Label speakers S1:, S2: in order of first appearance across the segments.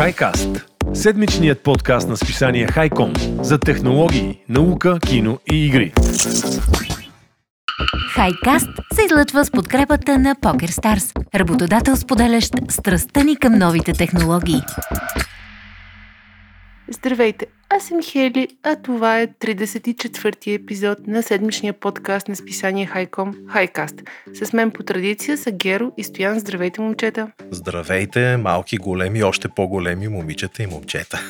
S1: HiCast – седмичният подкаст на списание Хайком за технологии, наука, кино и игри.
S2: Хайкаст се излъчва с подкрепата на PokerStars, работодател споделящ страстта ни към новите технологии.
S3: Здравейте, аз съм Хели, а това е 34-ти епизод на седмичния подкаст на списание Хайком Хайкаст. С мен по традиция са Геро и Стоян. Здравейте, момчета!
S4: Здравейте, малки, големи, още по-големи момичета и момчета.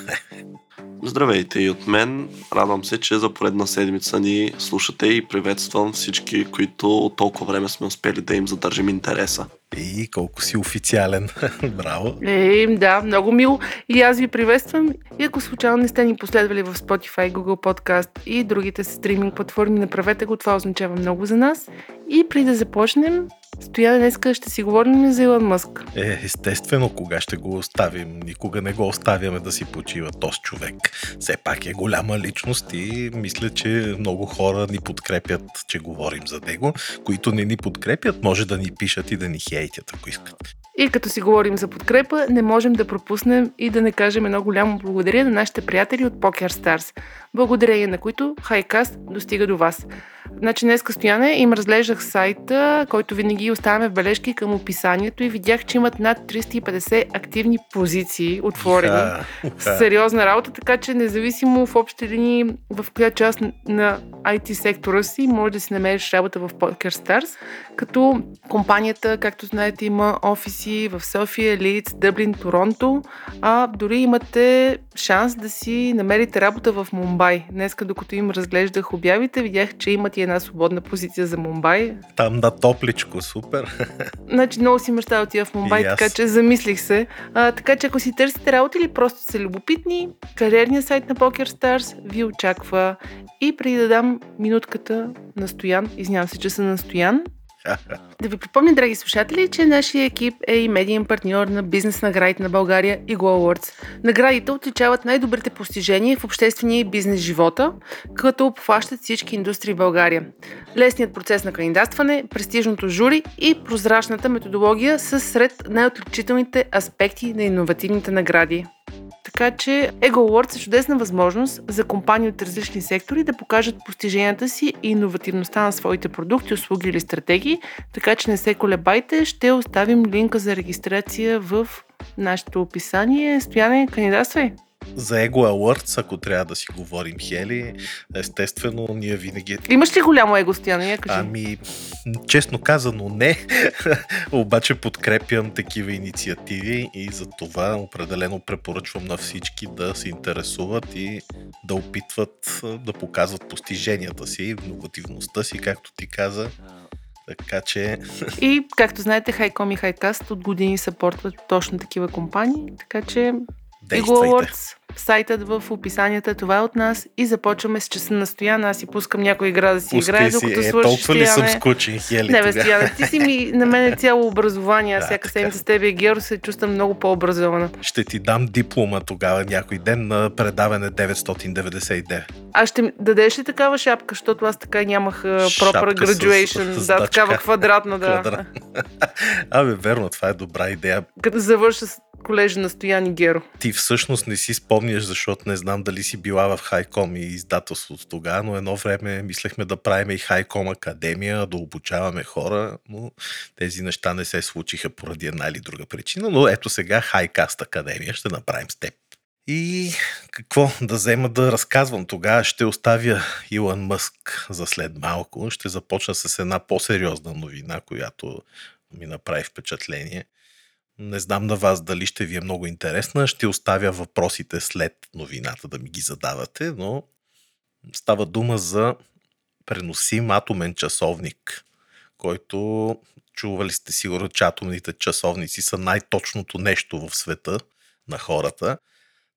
S5: Здравейте и от мен. Радвам се, че за поредна седмица ни слушате и приветствам всички, които толкова време сме успели да им задържим интереса.
S4: И колко си официален. Браво.
S3: Е, да, много мило. И аз ви приветствам. И ако случайно не сте ни последвали в Spotify, Google Podcast и другите стриминг платформи, направете го. Това означава много за нас. И преди да започнем, Стоя днеска ще си говорим за Илон Мъск.
S4: Е, естествено, кога ще го оставим? Никога не го оставяме да си почива този човек. Все пак е голяма личност и мисля, че много хора ни подкрепят, че говорим за него. Които не ни подкрепят, може да ни пишат и да ни хейтят, ако искат.
S3: И като си говорим за подкрепа, не можем да пропуснем и да не кажем едно голямо благодаря на нашите приятели от Poker Stars, благодарение на които Хайкаст достига до вас. Значи днес Стояне им разглеждах сайта, който винаги оставяме в бележки към описанието и видях, че имат над 350 активни позиции отворени. Yeah. Сериозна работа, така че независимо в общи линии в коя част на IT сектора си, може да си намериш работа в Poker Stars, като компанията, както знаете, има офиси в София, Лиц, Дъблин, Торонто, а дори имате шанс да си намерите работа в Мумбай. Днеска, докато им разглеждах обявите, видях, че имат и една свободна позиция за Мумбай.
S4: Там да топличко, супер.
S3: Значи много си мечта да отида в Мумбай, така че замислих се. А, така че ако си търсите работа или просто са любопитни, кариерният сайт на Poker Stars ви очаква. И преди да дам минутката на Стоян, извинявам се, че съм на Стоян, да ви припомня, драги слушатели, че нашия екип е и медиен партньор на бизнес наградите на България и Awards. Наградите отличават най-добрите постижения в обществения и бизнес живота, като обхващат всички индустрии в България. Лесният процес на кандидатстване, престижното жури и прозрачната методология са сред най-отличителните аспекти на иновативните награди. Така че Ego Awards е чудесна възможност за компании от различни сектори да покажат постиженията си и иновативността на своите продукти, услуги или стратегии, така че не се колебайте, ще оставим линка за регистрация в нашето описание. Стояне, кандидатствай!
S4: За Ego Awards, ако трябва да си говорим, Хели, естествено, ние винаги...
S3: Имаш ли голямо его, Стояне? Кажи.
S4: Ами, честно казано не, обаче подкрепям такива инициативи и за това определено препоръчвам на всички да се интересуват и да опитват да показват постиженията си, иновативността си, както ти каза. Така че...
S3: И, както знаете, Хайком и Хайкаст от години съпортват точно такива компании, така че
S4: Действайте.
S3: Awards, сайтът в описанията, това е от нас и започваме с часа на Стоян. Аз си пускам някоя игра да си
S4: Пускай
S3: играе,
S4: си.
S3: докато
S4: е,
S3: свършиш
S4: толкова ли съм
S3: Стояне.
S4: скучен, Хели?
S3: Не, бе? Стояне, ти си ми, на мен е цяло образование. Аз
S4: Да,
S3: всяка седмица с тебе Геро се чувствам много по-образована.
S4: Ще ти дам диплома тогава някой ден на предаване 999.
S3: А ще дадеш ли такава шапка, защото аз така нямах а, proper
S4: Шапка с-
S3: graduation,
S4: с
S3: да,
S4: дъчка.
S3: такава квадратна, да.
S4: Квадрат. Абе, верно, това е добра идея.
S3: Като завърша с колежа на Стоян и Геро.
S4: Ти всъщност не си спомняш, защото не знам дали си била в Хайком и издателството тогава, но едно време мислехме да правим и Хайком Академия, да обучаваме хора, но тези неща не се случиха поради една или друга причина. Но ето сега Хайкаст Академия ще направим с теб. И какво да взема да разказвам тогава? Ще оставя Илон Мъск за след малко. Ще започна с една по-сериозна новина, която ми направи впечатление. Не знам на вас дали ще ви е много интересна. Ще оставя въпросите след новината да ми ги задавате, но става дума за преносим атомен часовник, който чували сте сигурно, че атомните часовници са най-точното нещо в света на хората.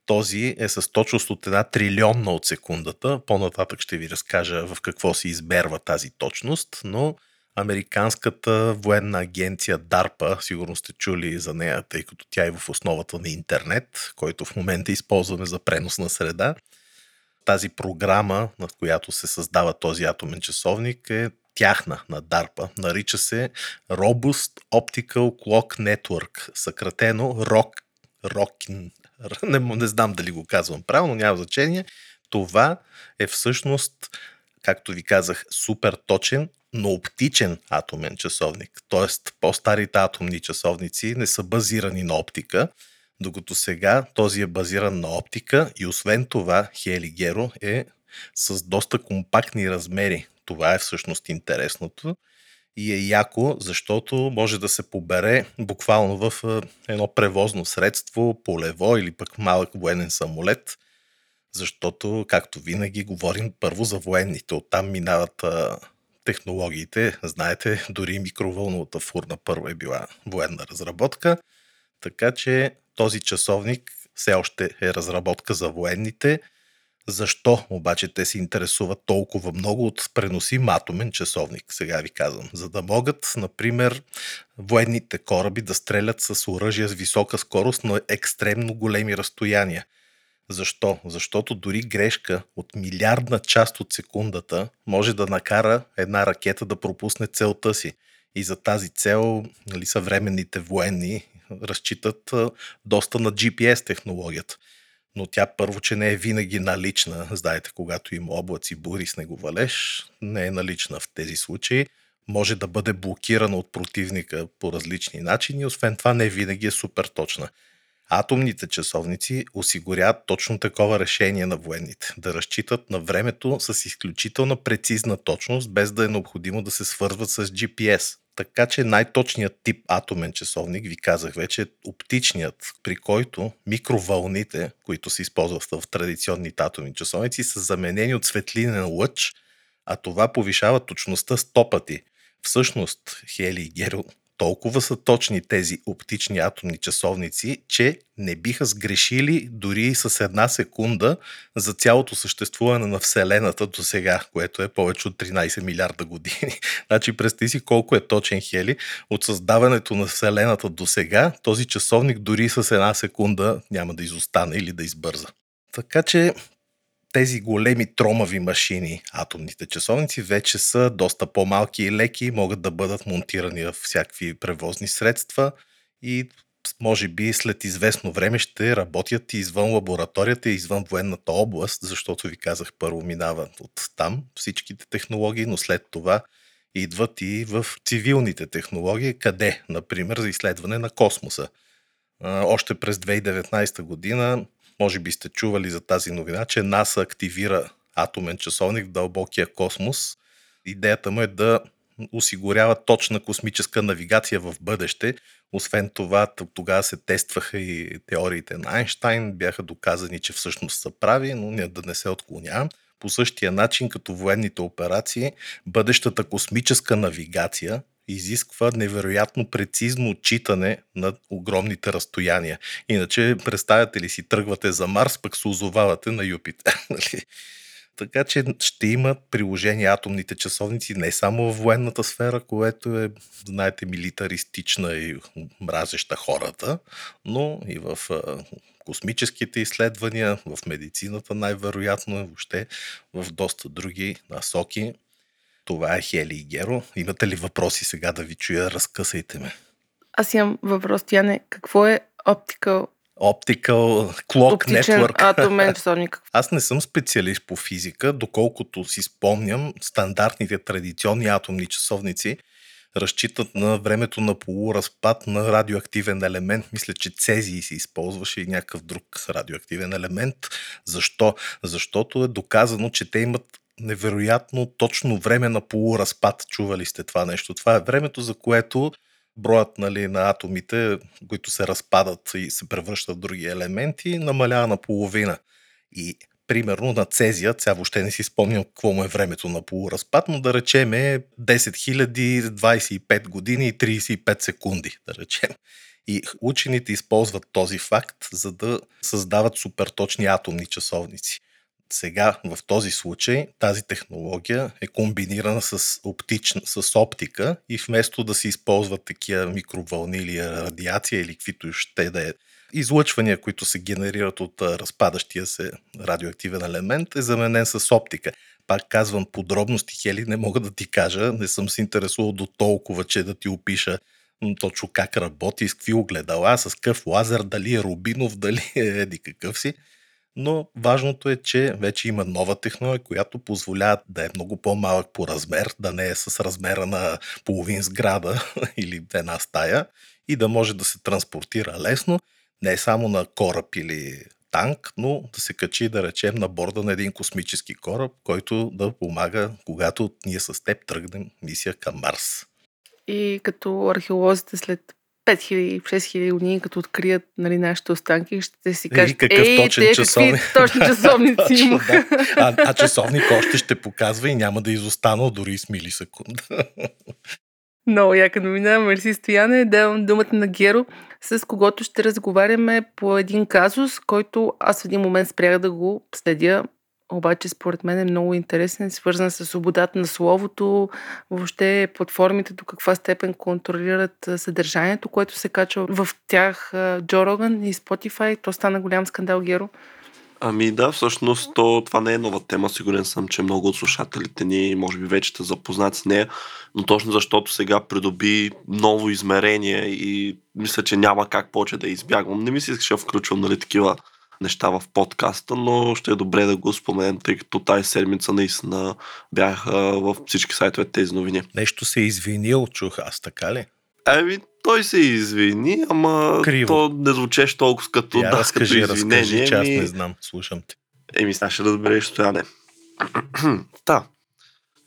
S4: Този е с точност от една трилионна от секундата. По-нататък ще ви разкажа в какво се изберва тази точност, но Американската военна агенция DARPA, сигурно сте чули за нея, тъй като тя е в основата на интернет, който в момента използваме за пренос на среда. Тази програма, над която се създава този атомен часовник, е тяхна на DARPA. Нарича се Robust Optical Clock Network, съкратено ROC, Рокин, не, не знам дали го казвам правилно, няма значение. Това е всъщност, както ви казах, супер точен, но оптичен атомен часовник. Тоест, по-старите атомни часовници не са базирани на оптика, докато сега този е базиран на оптика и освен това Хелигеро е с доста компактни размери. Това е всъщност интересното и е яко, защото може да се побере буквално в едно превозно средство, полево или пък малък военен самолет, защото, както винаги, говорим първо за военните. Оттам минават технологиите. Знаете, дори микровълновата фурна първа е била военна разработка. Така че този часовник все още е разработка за военните – защо обаче те се интересуват толкова много от преносим атомен часовник, сега ви казвам. За да могат, например, военните кораби да стрелят с оръжия с висока скорост на екстремно големи разстояния. Защо? Защото дори грешка от милиардна част от секундата може да накара една ракета да пропусне целта си. И за тази цел нали, съвременните военни разчитат доста на GPS технологията но тя първо, че не е винаги налична. Знаете, когато има облаци, бури, снеговалеж, не е налична в тези случаи. Може да бъде блокирана от противника по различни начини, освен това не винаги е супер точна. Атомните часовници осигуряват точно такова решение на военните. Да разчитат на времето с изключителна прецизна точност, без да е необходимо да се свързват с GPS. Така че най-точният тип атомен часовник, ви казах вече, оптичният, при който микровълните, които се използват в традиционните атомни часовници, са заменени от светлинен лъч, а това повишава точността 100 пъти. Всъщност, Хели и Герил толкова са точни тези оптични атомни часовници, че не биха сгрешили дори с една секунда за цялото съществуване на Вселената до сега, което е повече от 13 милиарда години. значи представи си колко е точен Хели. От създаването на Вселената до сега, този часовник дори с една секунда няма да изостане или да избърза. Така че тези големи тромави машини, атомните часовници, вече са доста по-малки и леки, могат да бъдат монтирани в всякакви превозни средства и може би след известно време ще работят и извън лабораторията и извън военната област, защото ви казах първо минават от там всичките технологии, но след това идват и в цивилните технологии, къде, например, за изследване на космоса. Още през 2019 година може би сте чували за тази новина, че НАСА активира атомен часовник в дълбокия космос. Идеята му е да осигурява точна космическа навигация в бъдеще. Освен това, тогава се тестваха и теориите на Айнштайн, бяха доказани, че всъщност са прави, но не да не се отклонявам. По същия начин, като военните операции, бъдещата космическа навигация изисква невероятно прецизно отчитане на огромните разстояния. Иначе, представяте ли си, тръгвате за Марс, пък се озовавате на Юпитер. Нали? Така че ще имат приложение атомните часовници не само в военната сфера, което е, знаете, милитаристична и мразеща хората, но и в космическите изследвания, в медицината най-вероятно, въобще в доста други насоки. Това е Хели и Геро. Имате ли въпроси сега да ви чуя? Разкъсайте ме.
S3: Аз имам въпрос, Тяне. Какво е Optical
S4: Optical Clock
S3: Оптичен
S4: Network.
S3: атомен часовник.
S4: Аз не съм специалист по физика, доколкото си спомням, стандартните традиционни атомни часовници разчитат на времето на полуразпад на радиоактивен елемент. Мисля, че цезий се използваше и някакъв друг радиоактивен елемент. Защо? Защото е доказано, че те имат невероятно точно време на полуразпад. Чували сте това нещо? Това е времето, за което броят нали, на атомите, които се разпадат и се превръщат в други елементи, намалява на половина. И примерно на цезия, сега въобще не си спомням какво му е времето на полуразпад, но да речем е 10 025 години и 35 секунди, да речем. И учените използват този факт, за да създават суперточни атомни часовници. Сега, в този случай, тази технология е комбинирана с, оптична, с оптика и вместо да се използват такива микровълни или радиация или каквито ще да е излъчвания, които се генерират от разпадащия се радиоактивен елемент, е заменен с оптика. Пак казвам подробности, Хели, не мога да ти кажа, не съм се интересувал до толкова, че да ти опиша точно как работи, с какви огледала, с какъв лазер, дали е рубинов, дали е еди какъв си. Но важното е, че вече има нова технология, която позволява да е много по-малък по размер, да не е с размера на половин сграда или една стая и да може да се транспортира лесно, не само на кораб или танк, но да се качи, да речем, на борда на един космически кораб, който да помага, когато ние с теб тръгнем мисия към Марс.
S3: И като археолозите след 5000-6000 години, като открият нали, нашите останки, ще си кажат,
S4: какъв
S3: ей,
S4: точен
S3: те
S4: часовник.
S3: какви точни часовници имах.
S4: да. а, а часовник още ще показва и няма да изостанал дори с милисекунда.
S3: Много яка новина. Мерси Стояне. Давам думата на Геро, с когото ще разговаряме по един казус, който аз в един момент спрях да го следя обаче според мен е много интересен, свързан с свободата на словото, въобще платформите до каква степен контролират съдържанието, което се качва в тях Джо Роган и Spotify. То стана голям скандал, Геро.
S5: Ами да, всъщност то, това не е нова тема. Сигурен съм, че много от слушателите ни може би вече сте запознат с нея, но точно защото сега придоби ново измерение и мисля, че няма как повече да избягвам. Не ми се искаше включвам нали, такива неща в подкаста, но ще е добре да го споменем, тъй като тази седмица наистина бяха в всички сайтове тези новини.
S4: Нещо се е извинил, чух аз, така ли?
S5: Еми, той се извини, ама
S4: Криво.
S5: то не звучеше толкова като,
S4: Я
S5: да,
S4: разкажи,
S5: като извинение.
S4: разкажи, че аз не знам. Слушам те.
S5: Еми, сега ще разбереш, Стояне. Та.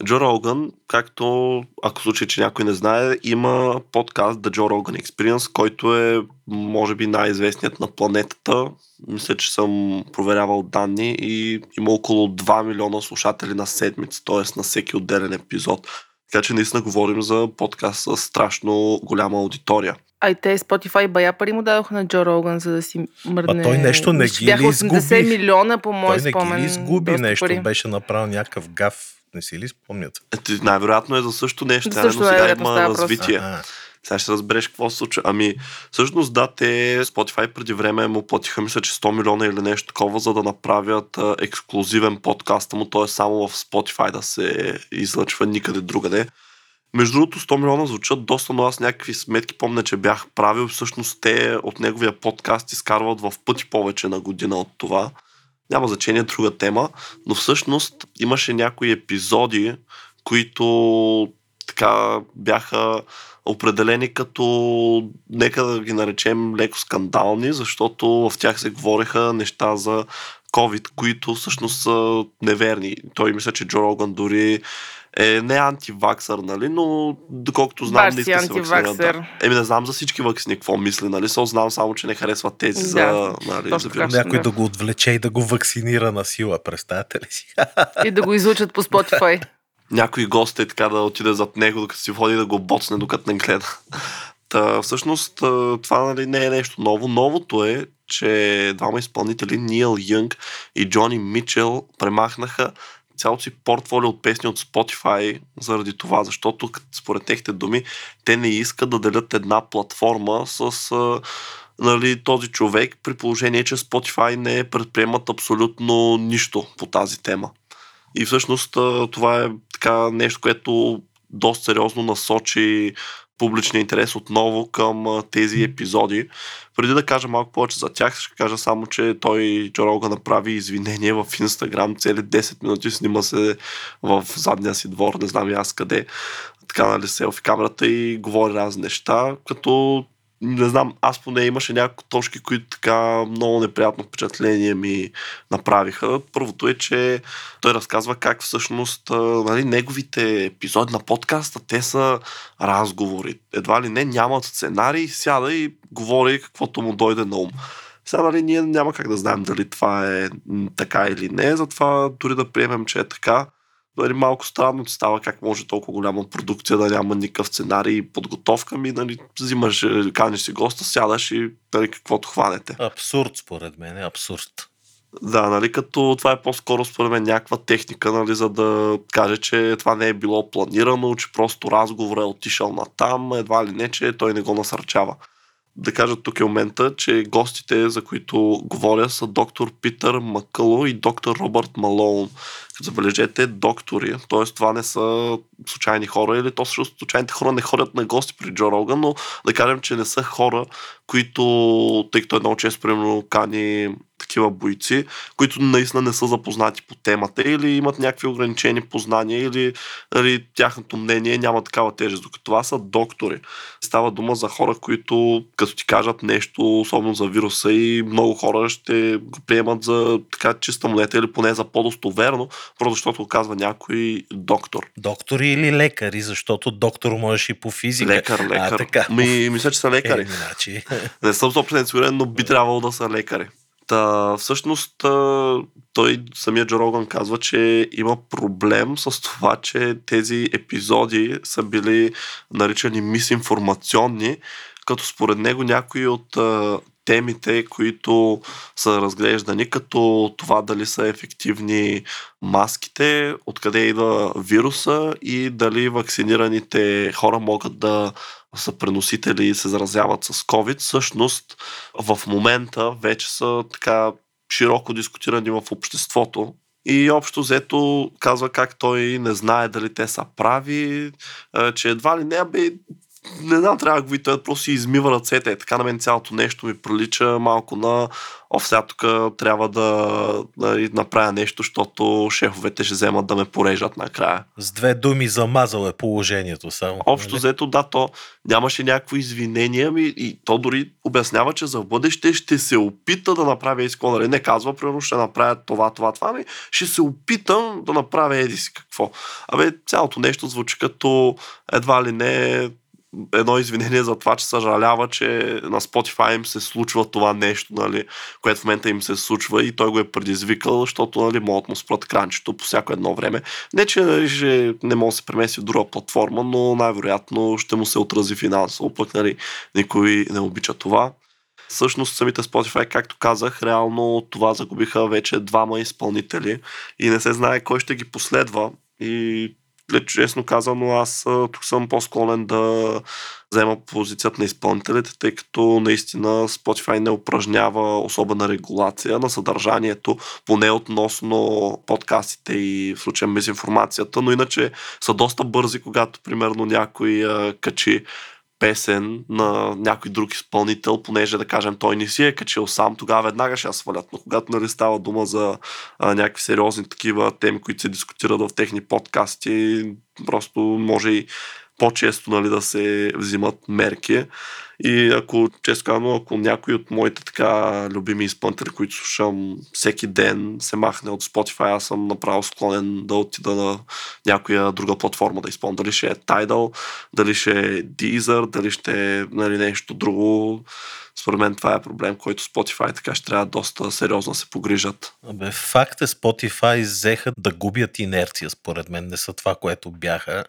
S5: Джо Роган, както, ако случай, че някой не знае, има подкаст The Joe Rogan Experience, който е, може би, най-известният на планетата. Мисля, че съм проверявал данни и има около 2 милиона слушатели на седмица, т.е. на всеки отделен епизод. Така че наистина говорим за подкаст с страшно голяма аудитория.
S3: А и те Spotify бая пари му дадоха на Джо Роган, за да си мръдне.
S4: А той нещо не ги ли
S3: 80
S4: изгуби?
S3: милиона, по мой
S4: Той не
S3: спомен.
S4: ги ли изгуби нещо,
S3: пари.
S4: беше направил някакъв гаф. Не си ли спомнят?
S5: Ето, най-вероятно е за също нещо,
S3: За
S5: но
S3: също
S5: сега
S3: най-вероятно
S5: има развитие.
S4: Ага.
S5: Сега ще разбереш какво се случва. Ами, всъщност да, те Spotify преди време му платиха, мисля, че 100 милиона или нещо такова, за да направят а, ексклюзивен подкаст му, т.е. само в Spotify да се излъчва никъде другаде. Между другото, 100 милиона звучат доста, но аз някакви сметки помня, че бях правил. Всъщност те от неговия подкаст изкарват в пъти повече на година от това. Няма значение друга тема, но всъщност имаше някои епизоди, които така бяха определени като, нека да ги наречем леко скандални, защото в тях се говореха неща за COVID, които всъщност са неверни. Той мисля, че Джо Роган дори е не антиваксър, нали, но доколкото знам,
S3: Баш
S5: не иска се вакцинира. Да. Еми не знам за всички вакцини какво мисли, нали, со знам само, че не харесва тези
S3: Да,
S5: за, нали, за вирус.
S4: Някой
S3: Да.
S4: да го отвлече и да го вакцинира на сила, представете ли си?
S3: И да го излучат по Spotify.
S5: някой гост е така да отиде зад него, докато си води да го боцне, докато не гледа. Та, всъщност това нали, не е нещо ново. Новото е, че двама изпълнители, Нил Юнг и Джони Мичел, премахнаха цялото си портфолио от песни от Spotify заради това, защото според техните думи, те не искат да делят една платформа с а, нали, този човек, при положение, че Spotify не предприемат абсолютно нищо по тази тема. И всъщност това е така нещо, което доста сериозно насочи публичния интерес отново към тези епизоди. Преди да кажа малко повече за тях, ще кажа само, че той Джо направи извинение в Инстаграм. Цели 10 минути снима се в задния си двор, не знам и аз къде. Така, нали, селфи камерата и говори разни неща, като не знам, аз поне имаше няколко точки, които така много неприятно впечатление ми направиха. Първото е, че той разказва как всъщност нали, неговите епизоди на подкаста, те са разговори. Едва ли не нямат сценарий, сяда и говори каквото му дойде на ум. Сега нали, ние няма как да знаем дали това е така или не, затова дори да приемем, че е така, нали, малко странно ти става как може толкова голяма продукция да няма никакъв сценарий и подготовка ми, нали, взимаш, е, каниш си госта, сядаш и нали, каквото хванете.
S4: Абсурд, според мен, е абсурд.
S5: Да, нали, като това е по-скоро според мен някаква техника, нали, за да каже, че това не е било планирано, че просто разговор е отишъл на там, едва ли не, че той не го насърчава. да кажа тук е момента, че гостите, за които говоря, са доктор Питър Макъло и доктор Робърт Малоун. Забележете, доктори, т.е. това не са случайни хора или то също случайните хора не ходят на гости при Джо Роган, но да кажем, че не са хора, които, тъй като е много често, примерно, кани такива бойци, които наистина не са запознати по темата или имат някакви ограничени познания или, или тяхното мнение няма такава тежест, докато това са доктори. Става дума за хора, които като ти кажат нещо, особено за вируса и много хора ще го приемат за така чиста монета или поне за по-достоверно, просто защото казва някой доктор.
S4: Доктори или лекари, защото доктор можеш и по физика.
S5: Лекар, лекар. А, така. Ми, мисля, че са лекари. Е,
S4: значи.
S5: Не съм 100% сигурен, но би трябвало да са лекари. Та, всъщност той, самия Джо Роган казва, че има проблем с това, че тези епизоди са били наричани мисинформационни, като според него някои от темите, които са разглеждани, като това дали са ефективни маските, откъде идва вируса и дали вакцинираните хора могат да са преносители и се заразяват с COVID, всъщност в момента вече са така широко дискутирани в обществото. И общо взето казва как той не знае дали те са прави, че едва ли не, бе, не знам, трябва да го той просто си измива ръцете. Така на мен цялото нещо ми прилича малко на о, сега тук трябва да, да направя нещо, защото шефовете ще вземат да ме порежат накрая.
S4: С две думи замазал е положението само.
S5: Общо нали? взето, да, то нямаше някакво извинение ми и то дори обяснява, че за бъдеще ще се опита да направя иско. Нали? Не казва, примерно, ще направя това, това, това, ми ще се опитам да направя еди си какво. Абе, цялото нещо звучи като едва ли не едно извинение за това, че съжалява, че на Spotify им се случва това нещо, нали, което в момента им се случва и той го е предизвикал, защото нали, могат му спрат кранчето по всяко едно време. Не, че нали, не може да се премести в друга платформа, но най-вероятно ще му се отрази финансово, пък нали, никой не обича това. Всъщност самите Spotify, както казах, реално това загубиха вече двама изпълнители и не се знае кой ще ги последва. И честно казано, аз тук съм по-склонен да взема позицията на изпълнителите, тъй като наистина Spotify не упражнява особена регулация на съдържанието, поне относно подкастите и в случая информацията, но иначе са доста бързи, когато примерно някой качи песен на някой друг изпълнител, понеже да кажем той не си е качил сам, тогава веднага ще я свалят. Но когато нали става дума за а, някакви сериозни такива теми, които се дискутират в техни подкасти, просто може и по-често нали, да се взимат мерки. И ако, често казано, ако някой от моите така любими изпълнители, които слушам всеки ден, се махне от Spotify, аз съм направо склонен да отида на някоя друга платформа да изпълня. Дали ще е Tidal, дали ще е Deezer, дали ще е нали, нещо друго. Според мен това е проблем, който Spotify така ще трябва доста сериозно да се погрижат.
S4: Абе, факт е Spotify взеха да губят инерция, според мен. Не са това, което бяха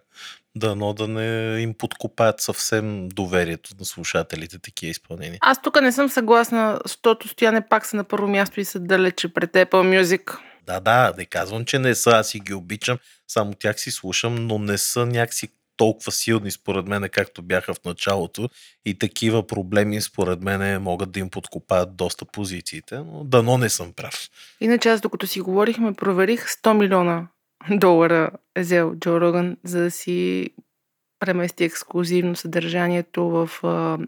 S4: Дано да не им подкопаят съвсем доверието на слушателите такива изпълнения.
S3: Аз тук не съм съгласна, защото стояне пак са на първо място и са далече пред Apple Music.
S4: Да, да, не казвам, че не са, аз си ги обичам, само тях си слушам, но не са някакси толкова силни според мен, както бяха в началото и такива проблеми според мен могат да им подкопаят доста позициите, но дано не съм прав.
S3: Иначе аз докато си говорихме, проверих 100 милиона долара е взел Джо Роган, за да си премести ексклюзивно съдържанието в uh,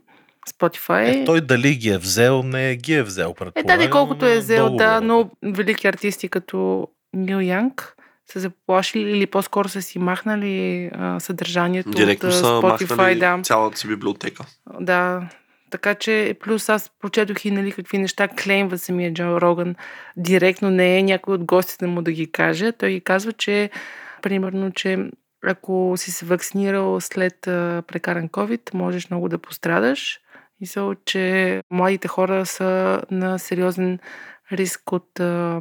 S3: Spotify.
S4: Е, той дали ги е взел, не ги е взел, предполагам.
S3: Е, да, колкото е взел, да, но велики артисти като Нил Янг са заплашили или по-скоро са си махнали а, съдържанието
S5: Директно
S3: от
S5: са
S3: Spotify.
S5: Махнали
S3: да.
S5: цялата си библиотека.
S3: Да, така че, плюс аз прочетох и нали, какви неща клеймва самия Джо Роган. Директно не е някой от гостите му да ги каже. Той ги казва, че примерно, че ако си се вакцинирал след а, прекаран COVID, можеш много да пострадаш. Са, че младите хора са на сериозен риск от а,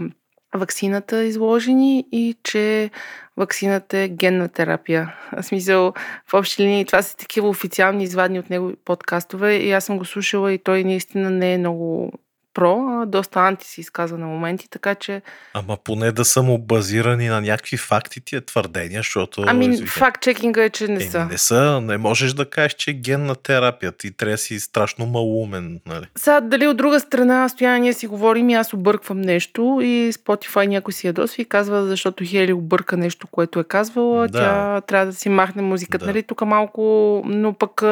S3: ваксината изложени и че ваксината е генна терапия. В смисъл, в общи линии, това са такива официални извадни от него подкастове и аз съм го слушала и той наистина не е много Pro, доста анти си изказва на моменти, така че...
S4: Ама поне да са му базирани на някакви факти тия твърдения, защото...
S3: Ами, факт чекинга е, че не са.
S4: не са. Не можеш да кажеш, че е генна терапия. Ти трябва да си страшно малумен. Нали?
S3: Сега, дали от друга страна, стояния ние си говорим и аз обърквам нещо и Spotify някой си ядосва и казва, защото Хели обърка нещо, което е казвала, да. тя трябва да си махне музиката. Да. Нали? Тук малко, но пък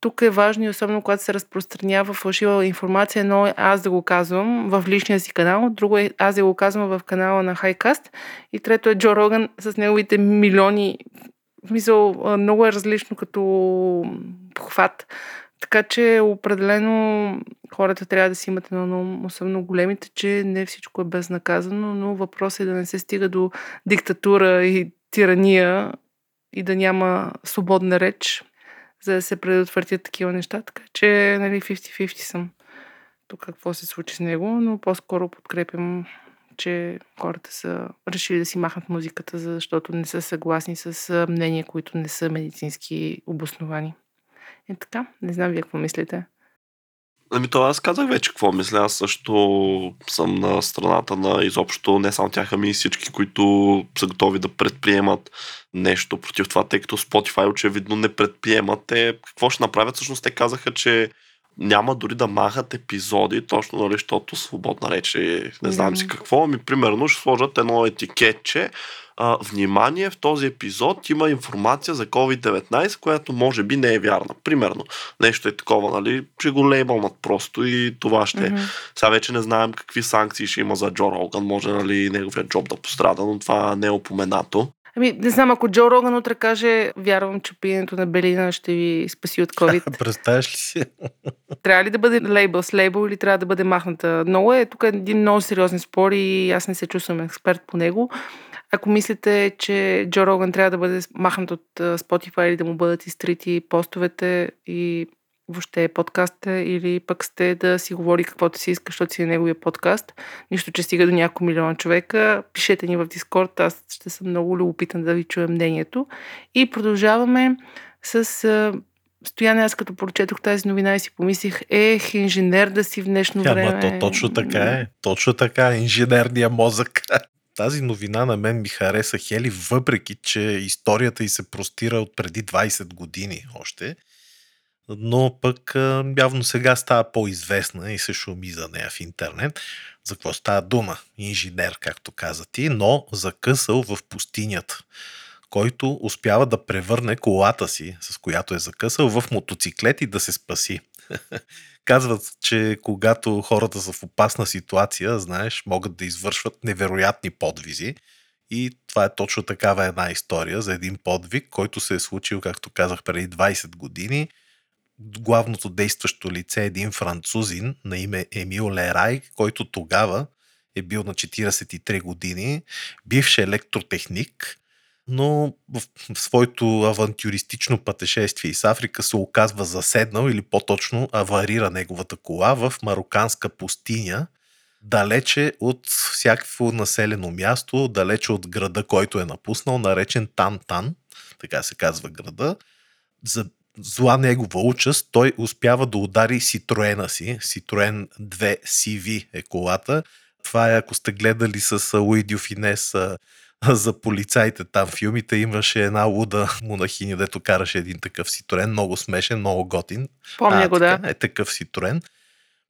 S3: тук е важно и особено когато се разпространява фалшива информация, но аз да го казвам в личния си канал, друго е аз да го казвам в канала на Хайкаст и трето е Джо Роган с неговите милиони. В смисъл, много е различно като похват. Така че определено хората трябва да си имат едно но особено големите, че не всичко е безнаказано, но въпросът е да не се стига до диктатура и тирания и да няма свободна реч за да се предотвратят такива неща. Така че, нали, 50-50 съм тук какво се случи с него, но по-скоро подкрепям, че хората са решили да си махнат музиката, защото не са съгласни с мнения, които не са медицински обосновани. И така, не знам вие какво мислите.
S5: Ами това аз казах вече какво мисля. Аз също съм на страната на изобщо не само тях, ами и всички, които са готови да предприемат нещо против това, тъй като Spotify очевидно не предприемат. Те какво ще направят? Всъщност те казаха, че няма дори да махат епизоди, точно нали, защото свободна реч е не знам си какво. Ами примерно ще сложат едно етикетче, а, внимание, в този епизод има информация за COVID-19, която може би не е вярна. Примерно, нещо е такова, нали? Ще го лейбълнат просто и това ще mm-hmm. Сега вече не знаем какви санкции ще има за Джо Роган. Може, нали, неговият джоб да пострада, но това не е упоменато.
S3: Ами, не знам, ако Джо Роган утре каже, вярвам, че пиенето на Белина ще ви спаси от COVID.
S4: Представяш ли си?
S3: трябва ли да бъде лейбъл с лейбъл или трябва да бъде махната? Много е, тук е един много сериозен спор и аз не се чувствам експерт по него. Ако мислите, че Джо Роган трябва да бъде махнат от Spotify или да му бъдат изтрити постовете и въобще подкаста или пък сте да си говори каквото си иска, защото си е неговия подкаст. Нищо, че стига до няколко милиона човека. Пишете ни в Дискорд, аз ще съм много любопитан да ви чуя мнението. И продължаваме с Стояне, аз като прочетох тази новина и си помислих, ех, инженер да си в днешно време.
S4: Ама то точно така е. Точно така е. Инженерния мозък. Тази новина на мен ми хареса Хели, въпреки че историята й се простира от преди 20 години още. Но пък явно сега става по-известна и се шуми за нея в интернет. За какво става дума? Инженер, както каза ти, но закъсал в пустинята който успява да превърне колата си, с която е закъсал, в мотоциклет и да се спаси. Казват, че когато хората са в опасна ситуация, знаеш, могат да извършват невероятни подвизи. И това е точно такава една история за един подвиг, който се е случил, както казах, преди 20 години. Главното действащо лице е един французин на име Емил Лерай, който тогава е бил на 43 години, бивш електротехник, но в своето авантюристично пътешествие из Африка се оказва заседнал или по-точно аварира неговата кола в мароканска пустиня, далече от всякакво населено място, далече от града, който е напуснал, наречен Тан-Тан, така се казва града. За зла негова участ, той успява да удари Ситроена си. Ситроен 2 CV е колата. Това е, ако сте гледали с Луи Дюфинес за полицаите там филмите имаше една луда монахиня, дето караше един такъв ситроен, много смешен, много готин.
S3: Помня а, го, да.
S4: Е такъв ситроен,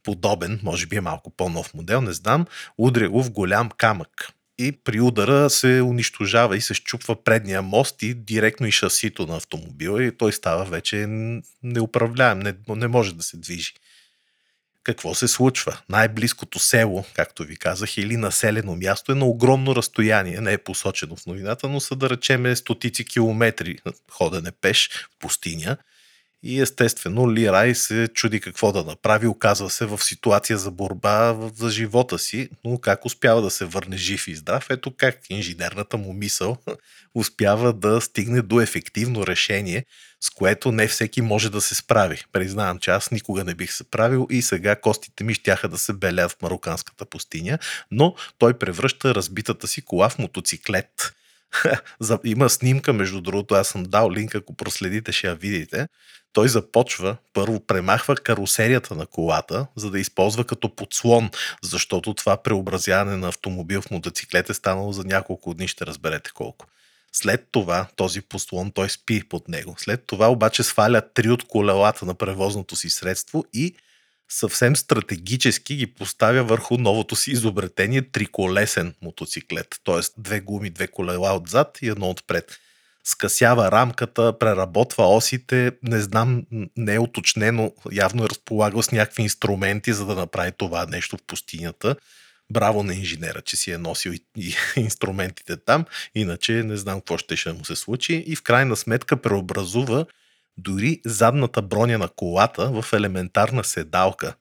S4: подобен, може би е малко по-нов модел, не знам, удря го в голям камък. И при удара се унищожава и се щупва предния мост и директно и шасито на автомобила и той става вече неуправляем, не, не може да се движи какво се случва. Най-близкото село, както ви казах, или населено място е на огромно разстояние. Не е посочено в новината, но са да речеме стотици километри ходене пеш в пустиня. И естествено Ли Рай се чуди какво да направи, оказва се в ситуация за борба за живота си, но как успява да се върне жив и здрав, ето как инженерната му мисъл успява да стигне до ефективно решение, с което не всеки може да се справи. Признавам, че аз никога не бих се правил и сега костите ми щяха да се белят в мароканската пустиня, но той превръща разбитата си кола в мотоциклет Има снимка, между другото, аз съм дал линк, ако проследите, ще я видите. Той започва, първо премахва карусерията на колата, за да използва като подслон, защото това преобразяване на автомобил в мотоциклет е станало за няколко дни, ще разберете колко. След това този послон той спи под него. След това обаче сваля три от колелата на превозното си средство и съвсем стратегически ги поставя върху новото си изобретение триколесен мотоциклет. т.е. две гуми, две колела отзад и едно отпред. Скъсява рамката, преработва осите, не знам, не е уточнено, явно е разполагал с някакви инструменти, за да направи това нещо в пустинята. Браво на инженера, че си е носил и, и инструментите там, иначе не знам какво ще, ще му се случи и в крайна сметка преобразува дори задната броня на колата в елементарна седалка,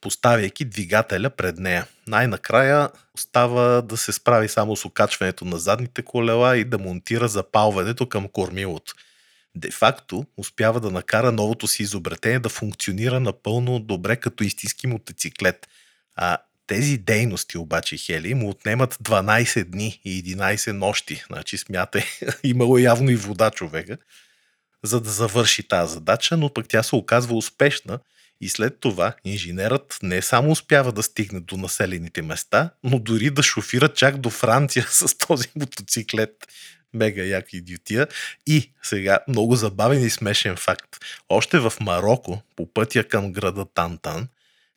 S4: поставяйки двигателя пред нея. Най-накрая остава да се справи само с окачването на задните колела и да монтира запалването към кормилото. Де-факто успява да накара новото си изобретение да функционира напълно добре като истински мотоциклет. А тези дейности обаче, Хели, му отнемат 12 дни и 11 нощи. Значи, смятай, имало явно и вода човека за да завърши тази задача, но пък тя се оказва успешна и след това инженерът не само успява да стигне до населените места, но дори да шофира чак до Франция с този мотоциклет. Мега як идиотия. И сега много забавен и смешен факт. Още в Марокко, по пътя към града Тантан,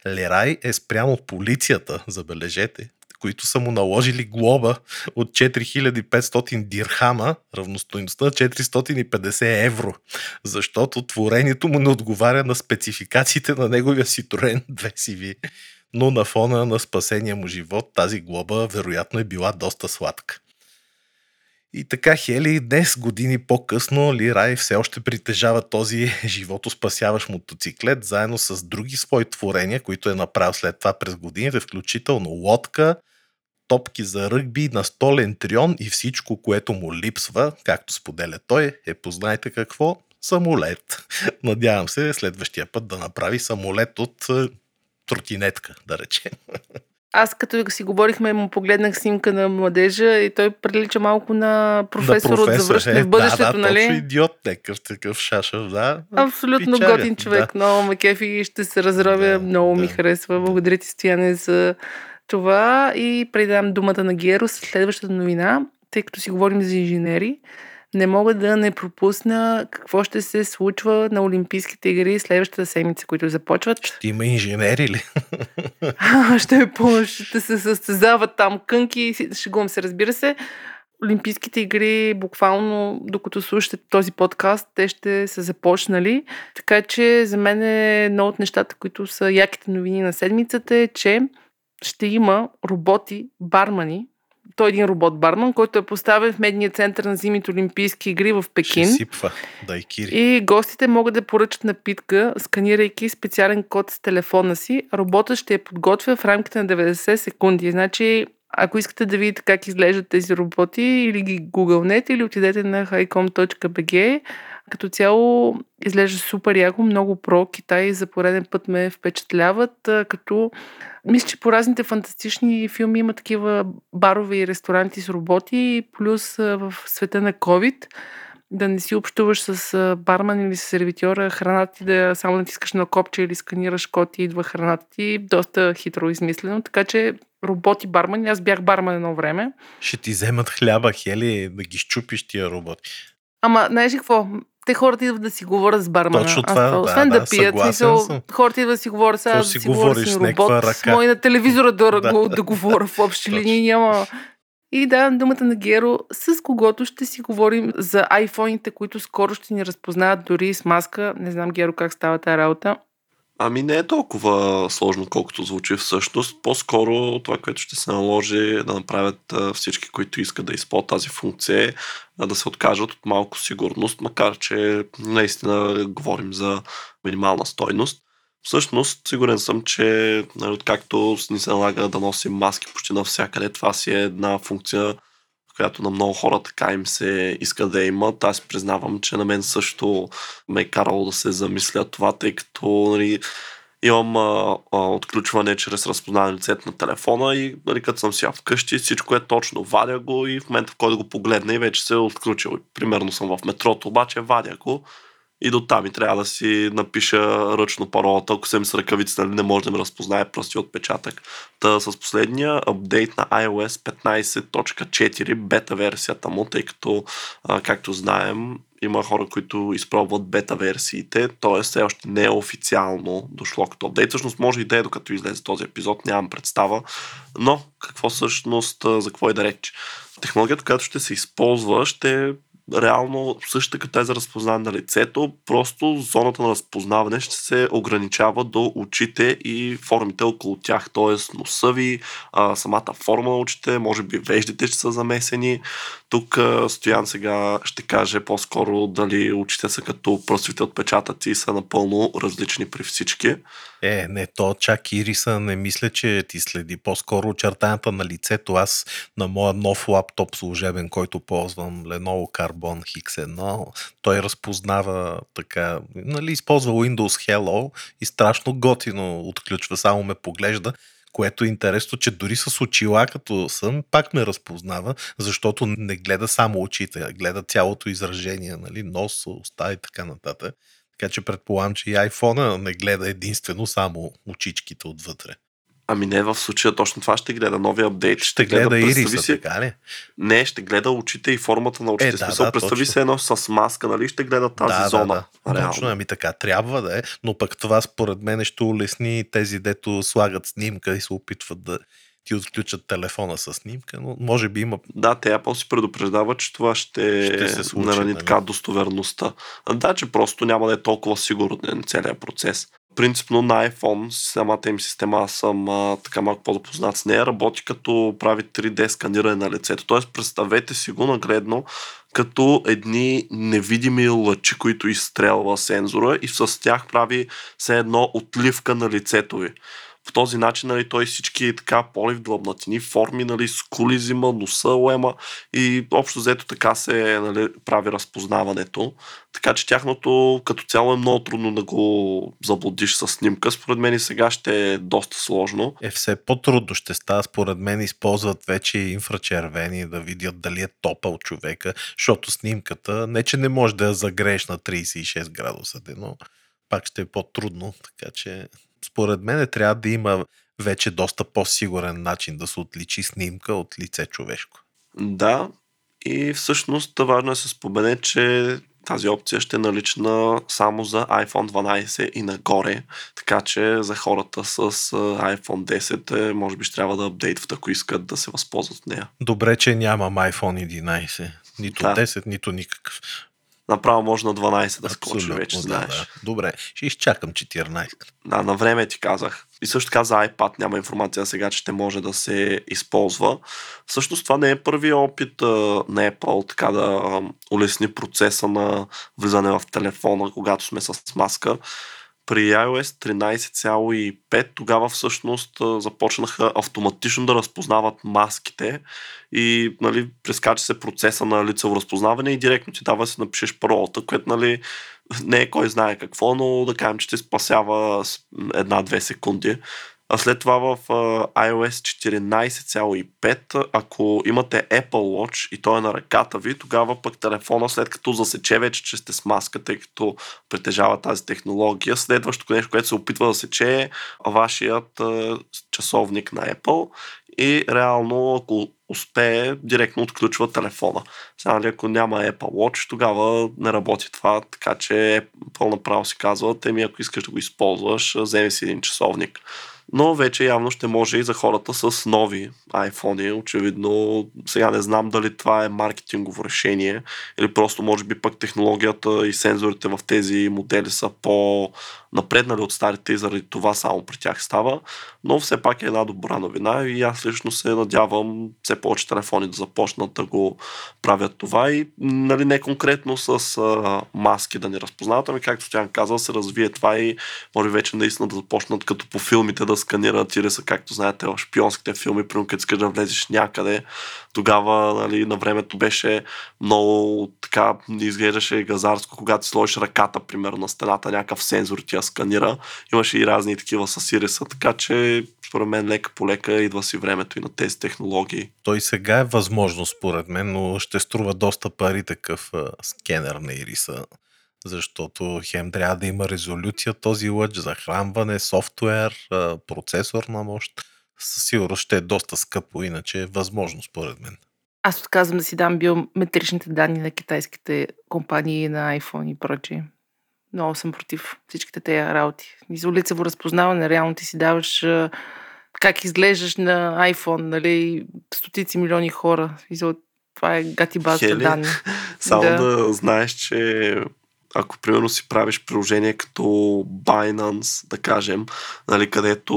S4: Лерай е спрямо от полицията, забележете, които са му наложили глоба от 4500 дирхама, равностойността на 450 евро, защото творението му не отговаря на спецификациите на неговия Citroen 2 CV. Но на фона на спасения му живот тази глоба вероятно е била доста сладка. И така Хели днес, години по-късно, Ли Рай все още притежава този животоспасяващ мотоциклет, заедно с други свои творения, които е направил след това през годините, включително лодка, топки за ръгби, настолен трион и всичко, което му липсва, както споделя той, е познайте какво? Самолет. Надявам се следващия път да направи самолет от е, тротинетка, да речем.
S3: Аз като си говорихме, му погледнах снимка на младежа и той прилича малко на професор, на професор от завръщане е, в бъдещето,
S4: да, да,
S3: нали?
S4: Точно идиот, некъв такъв шашав, да.
S3: Абсолютно Пичаря, готин човек, да. много ме кефи и ще се разровя, да, много да. ми харесва. Благодаря ти, Стояне, за това и предам думата на Геро следващата новина, тъй като си говорим за инженери. Не мога да не пропусна какво ще се случва на Олимпийските игри следващата седмица, които започват.
S4: Ще има инженери ли?
S3: ще, ще се състезават там кънки, шегувам се, разбира се. Олимпийските игри, буквално, докато слушате този подкаст, те ще са започнали. Така че за мен е едно от нещата, които са яките новини на седмицата е, че ще има роботи, бармани. Той е един робот-барман, който е поставен в медния център на зимите Олимпийски игри в Пекин. Ще
S4: сипва, дайкири.
S3: И гостите могат да поръчат напитка, сканирайки специален код с телефона си. Роботът ще я подготвя в рамките на 90 секунди. Значи, ако искате да видите как изглеждат тези роботи, или ги гугълнете, или отидете на highcom.bg, като цяло изглежда супер яко, много про. Китай за пореден път ме впечатляват, като мисля, че по разните фантастични филми има такива барове и ресторанти с роботи, плюс в света на COVID да не си общуваш с барман или с сервитьора, храната ти да само натискаш на копче или сканираш код и идва храната ти. Доста хитро измислено. Така че роботи барман. Аз бях барман едно време.
S4: Ще ти вземат хляба, хели, да ги щупиш тия роботи.
S3: Ама, знаеш ли какво? Те хората идват да си говорят с бармана.
S4: Точно това, Аз,
S3: освен
S4: да,
S3: да, пият, мисъл, хората идват да си говорят сега, да си, си говоря с робот, ръка. мой на телевизора да, да. да, да говоря в общи линии, няма... И да, думата на Геро, с когото ще си говорим за айфоните, които скоро ще ни разпознават дори с маска. Не знам, Геро, как става тази работа.
S5: Ами не е толкова сложно, колкото звучи всъщност. По-скоро това, което ще се наложи е да направят всички, които искат да използват тази функция, да се откажат от малко сигурност, макар че наистина говорим за минимална стойност. Всъщност, сигурен съм, че нали, откакто ни се налага да носим маски почти навсякъде, това си е една функция, която на много хора така им се иска да имат. Аз признавам, че на мен също ме е карало да се замисля това, тъй като нали, имам а, а, отключване чрез разпознаване лицето на телефона и нали, като съм сега вкъщи, всичко е точно. Вадя го и в момента, в който го погледна и вече се е отключил. Примерно съм в метрото, обаче вадя го и до там и трябва да си напиша ръчно паролата, ако съм с ръкавицата, нали, не може да ме разпознае прости отпечатък. Та с последния апдейт на iOS 15.4 бета версията му, тъй като, а, както знаем, има хора, които изпробват бета версиите, т.е. все още не е официално дошло като апдейт. Всъщност може и да е докато излезе този епизод, нямам представа. Но какво всъщност, за какво е да реч? Технологията, която ще се използва, ще реално също като е за разпознаване на лицето, просто зоната на разпознаване ще се ограничава до очите и формите около тях, т.е. носа ви, а, самата форма на очите, може би веждите ще са замесени. Тук Стоян сега ще каже по-скоро дали очите са като пръстовите отпечатъци и са напълно различни при всички.
S4: Е, не, то чак Ириса не мисля, че ти следи. По-скоро очертанията на лицето. Аз на моя нов лаптоп служебен, който ползвам, Lenovo Carbon X1, той разпознава така, нали, използва Windows Hello и страшно готино отключва, само ме поглежда което е интересно, че дори с очила, като съм, пак ме разпознава, защото не гледа само очите, гледа цялото изражение, нали, нос, уста и така нататък. Така че предполагам, че и iPhone не гледа единствено само очичките отвътре.
S5: Ами не, в случая точно това ще гледа новия апдейт.
S4: Ще, ще гледа, гледа ириса, си... така ли?
S5: Не, ще гледа очите и формата на очите.
S4: Е, да,
S5: смисъл,
S4: да,
S5: представи
S4: точно.
S5: се едно с маска, нали? Ще гледа тази
S4: да,
S5: зона.
S4: Да, да. Точно, ами така, трябва да е, но пък това според мен ще улесни тези, дето слагат снимка и се опитват да ти отключат телефона с снимка, но може би има...
S5: Да, те Apple си предупреждава, че това ще,
S4: ще се случи,
S5: нарани
S4: нали?
S5: така достоверността. Да, че просто няма да е толкова сигурен целият процес. Принципно на iPhone, самата им система, аз съм а, така малко по-запознат с нея, работи като прави 3D сканиране на лицето. Тоест, представете си го нагледно като едни невидими лъчи, които изстрелва сензора и с тях прави все едно отливка на лицето ви по този начин нали, той всички така полив, длъбнатини, форми, нали, скули взима, носа лема и общо взето така се нали, прави разпознаването. Така че тяхното като цяло е много трудно да го заблудиш с снимка. Според мен и сега ще е доста сложно.
S4: Е, все по-трудно ще става. Според мен използват вече инфрачервени да видят дали е топъл човека, защото снимката не, че не може да я загрееш на 36 градуса, но пак ще е по-трудно, така че според мен трябва да има вече доста по-сигурен начин да се отличи снимка от лице човешко.
S5: Да, и всъщност важно е да се спомене, че тази опция ще е налична само за iPhone 12 и нагоре, така че за хората с iPhone 10 може би ще трябва да апдейтват, ако искат да се възползват от нея.
S4: Добре, че нямам iPhone 11. Нито да. 10, нито никакъв.
S5: Направо може на 12 да скочи, вече
S4: да,
S5: знаеш.
S4: Да. Добре, ще изчакам 14.
S5: Да, на време ти казах. И също така за iPad няма информация сега, че ще може да се използва. Всъщност това не е първият опит а, на Apple така да улесни процеса на влизане в телефона, когато сме с маска при iOS 13.5 тогава всъщност започнаха автоматично да разпознават маските и нали, прескача се процеса на лицево разпознаване и директно ти дава да си напишеш паролата, което нали, не е кой знае какво, но да кажем, че ти спасява една-две секунди. А след това в iOS 14.5, ако имате Apple Watch и той е на ръката ви, тогава пък телефона, след като засече вече, че сте с маска, тъй като притежава тази технология, следващото нещо, което се опитва да сече е вашият часовник на Apple и реално, ако успее, директно отключва телефона. Сега, нали, ако няма Apple Watch, тогава не работи това, така че пълна право си казва, те ми ако искаш да го използваш, вземи си един часовник но вече явно ще може и за хората с нови iPhone. Очевидно, сега не знам дали това е маркетингово решение или просто може би пък технологията и сензорите в тези модели са по напреднали от старите и заради това само при тях става, но все пак е една добра новина и аз лично се надявам все повече телефони да започнат да го правят това и нали, не конкретно с а, маски да ни разпознават, ами както тя казал, се развие това и може вече наистина да започнат като по филмите да сканират ириса, както знаете в шпионските филми, примерно като искаш да влезеш някъде, тогава нали, на времето беше много така, изглеждаше газарско, когато сложиш ръката, примерно, на стената, някакъв сензор ти я сканира. Имаше и разни такива с ириса, така че според мен лека по лека идва си времето и на тези технологии.
S4: Той сега е възможно според мен, но ще струва доста пари такъв а, скенер на ириса защото хем трябва да има резолюция този лъч, захранване, софтуер, процесор на мощ. Със сигурност ще е доста скъпо, иначе е възможно според мен.
S3: Аз отказвам да си дам биометричните данни на китайските компании на iPhone и прочие. Много съм против всичките тези работи. И лицево разпознаване, реално ти си даваш как изглеждаш на iPhone, нали, стотици милиони хора. Това е гати база данни.
S5: Само да. да знаеш, че ако примерно си правиш приложение като Binance, да кажем, нали, където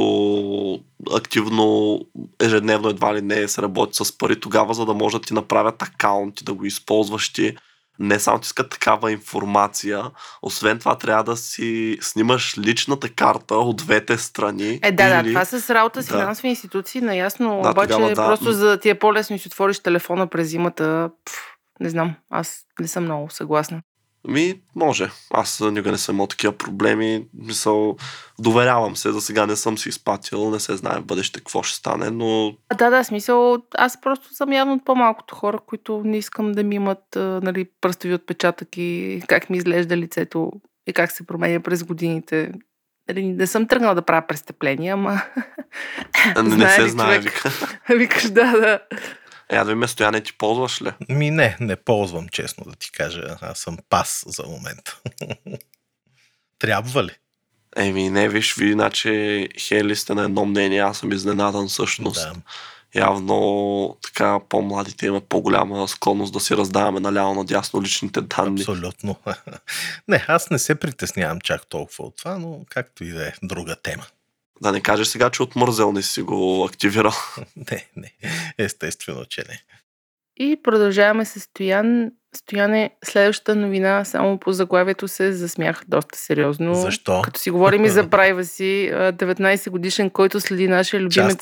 S5: активно ежедневно едва ли не се работи с пари, тогава за да може да ти направят акаунт и да го използваш ти, не само ти искат такава информация, освен това трябва да си снимаш личната карта от двете страни.
S3: Е, да, или... да, това с работа с да. финансови институции, наясно, да, обаче тогава, да. просто за да ти е по-лесно и си отвориш телефона през зимата, пф, не знам, аз не съм много съгласна.
S5: Ми, може. Аз никога не съм имал такива проблеми. Мисъл, доверявам се, за сега не съм си изпатил, не се знае в бъдеще какво ще стане, но...
S3: Да, да, смисъл, аз просто съм явно от по-малкото хора, които не искам да ми имат нали, пръстови отпечатък и как ми изглежда лицето и как се променя през годините. Нали, не съм тръгнала да правя престъпления, ама...
S5: Не, не се знае,
S3: човек? Викаш, да, да.
S5: Е, ви Стояне, ти ползваш ли?
S4: Ми не, не ползвам, честно да ти кажа. Аз съм пас за момента. Трябва ли?
S5: Еми, не, виж, ви, иначе Хели сте на едно мнение, аз съм изненадан всъщност. Да. Явно така по-младите имат по-голяма склонност да си раздаваме наляво надясно личните данни.
S4: Абсолютно. не, аз не се притеснявам чак толкова от това, но както и да е друга тема.
S5: Да не кажеш сега, че от мързел не си го активирал.
S4: не, не. Естествено, че не.
S3: И продължаваме с Стоян Стояне, следващата новина, само по заглавието се засмях доста сериозно.
S4: Защо?
S3: Като си говорим и за си, 19 годишен, който следи нашия любимец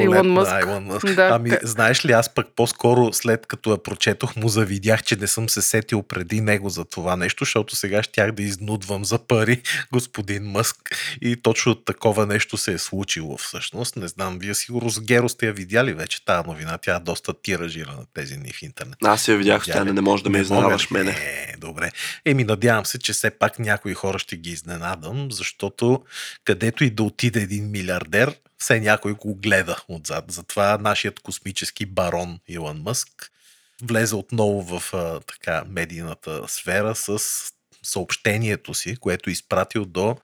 S3: Илон Мъск.
S4: Илон Мъск. Да. Ами, знаеш ли, аз пък по-скоро след като я прочетох, му завидях, че не съм се сетил преди него за това нещо, защото сега щях да изнудвам за пари господин Мъск. И точно такова нещо се е случило всъщност. Не знам, вие сигурно с Геро сте я видяли вече тази новина. Тя е доста тиражирана тези дни в интернет.
S5: Аз я видях, тя не, не може да ме изненадаш мене.
S4: Не, добре. Еми, надявам се, че все пак някои хора ще ги изненадам, защото където и да отиде един милиардер, все някой го гледа отзад. Затова нашият космически барон Илон Мъск влезе отново в а, така медийната сфера с съобщението си, което е изпратил до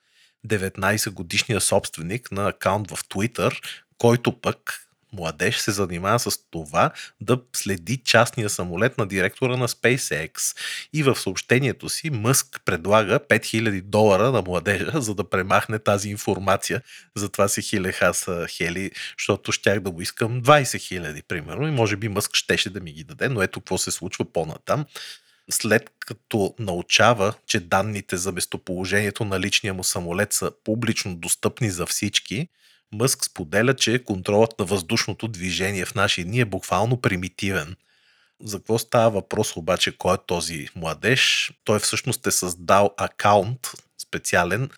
S4: 19 годишния собственик на акаунт в Twitter, който пък младеж се занимава с това да следи частния самолет на директора на SpaceX. И в съобщението си Мъск предлага 5000 долара на младежа, за да премахне тази информация. Затова си хилех аз Хели, защото щях да го искам 20 000, примерно, и може би Мъск щеше да ми ги даде, но ето какво се случва по-натам след като научава, че данните за местоположението на личния му самолет са публично достъпни за всички, Мъск споделя, че контролът на въздушното движение в наши дни е буквално примитивен. За какво става въпрос обаче, кой е този младеж? Той всъщност е създал акаунт специален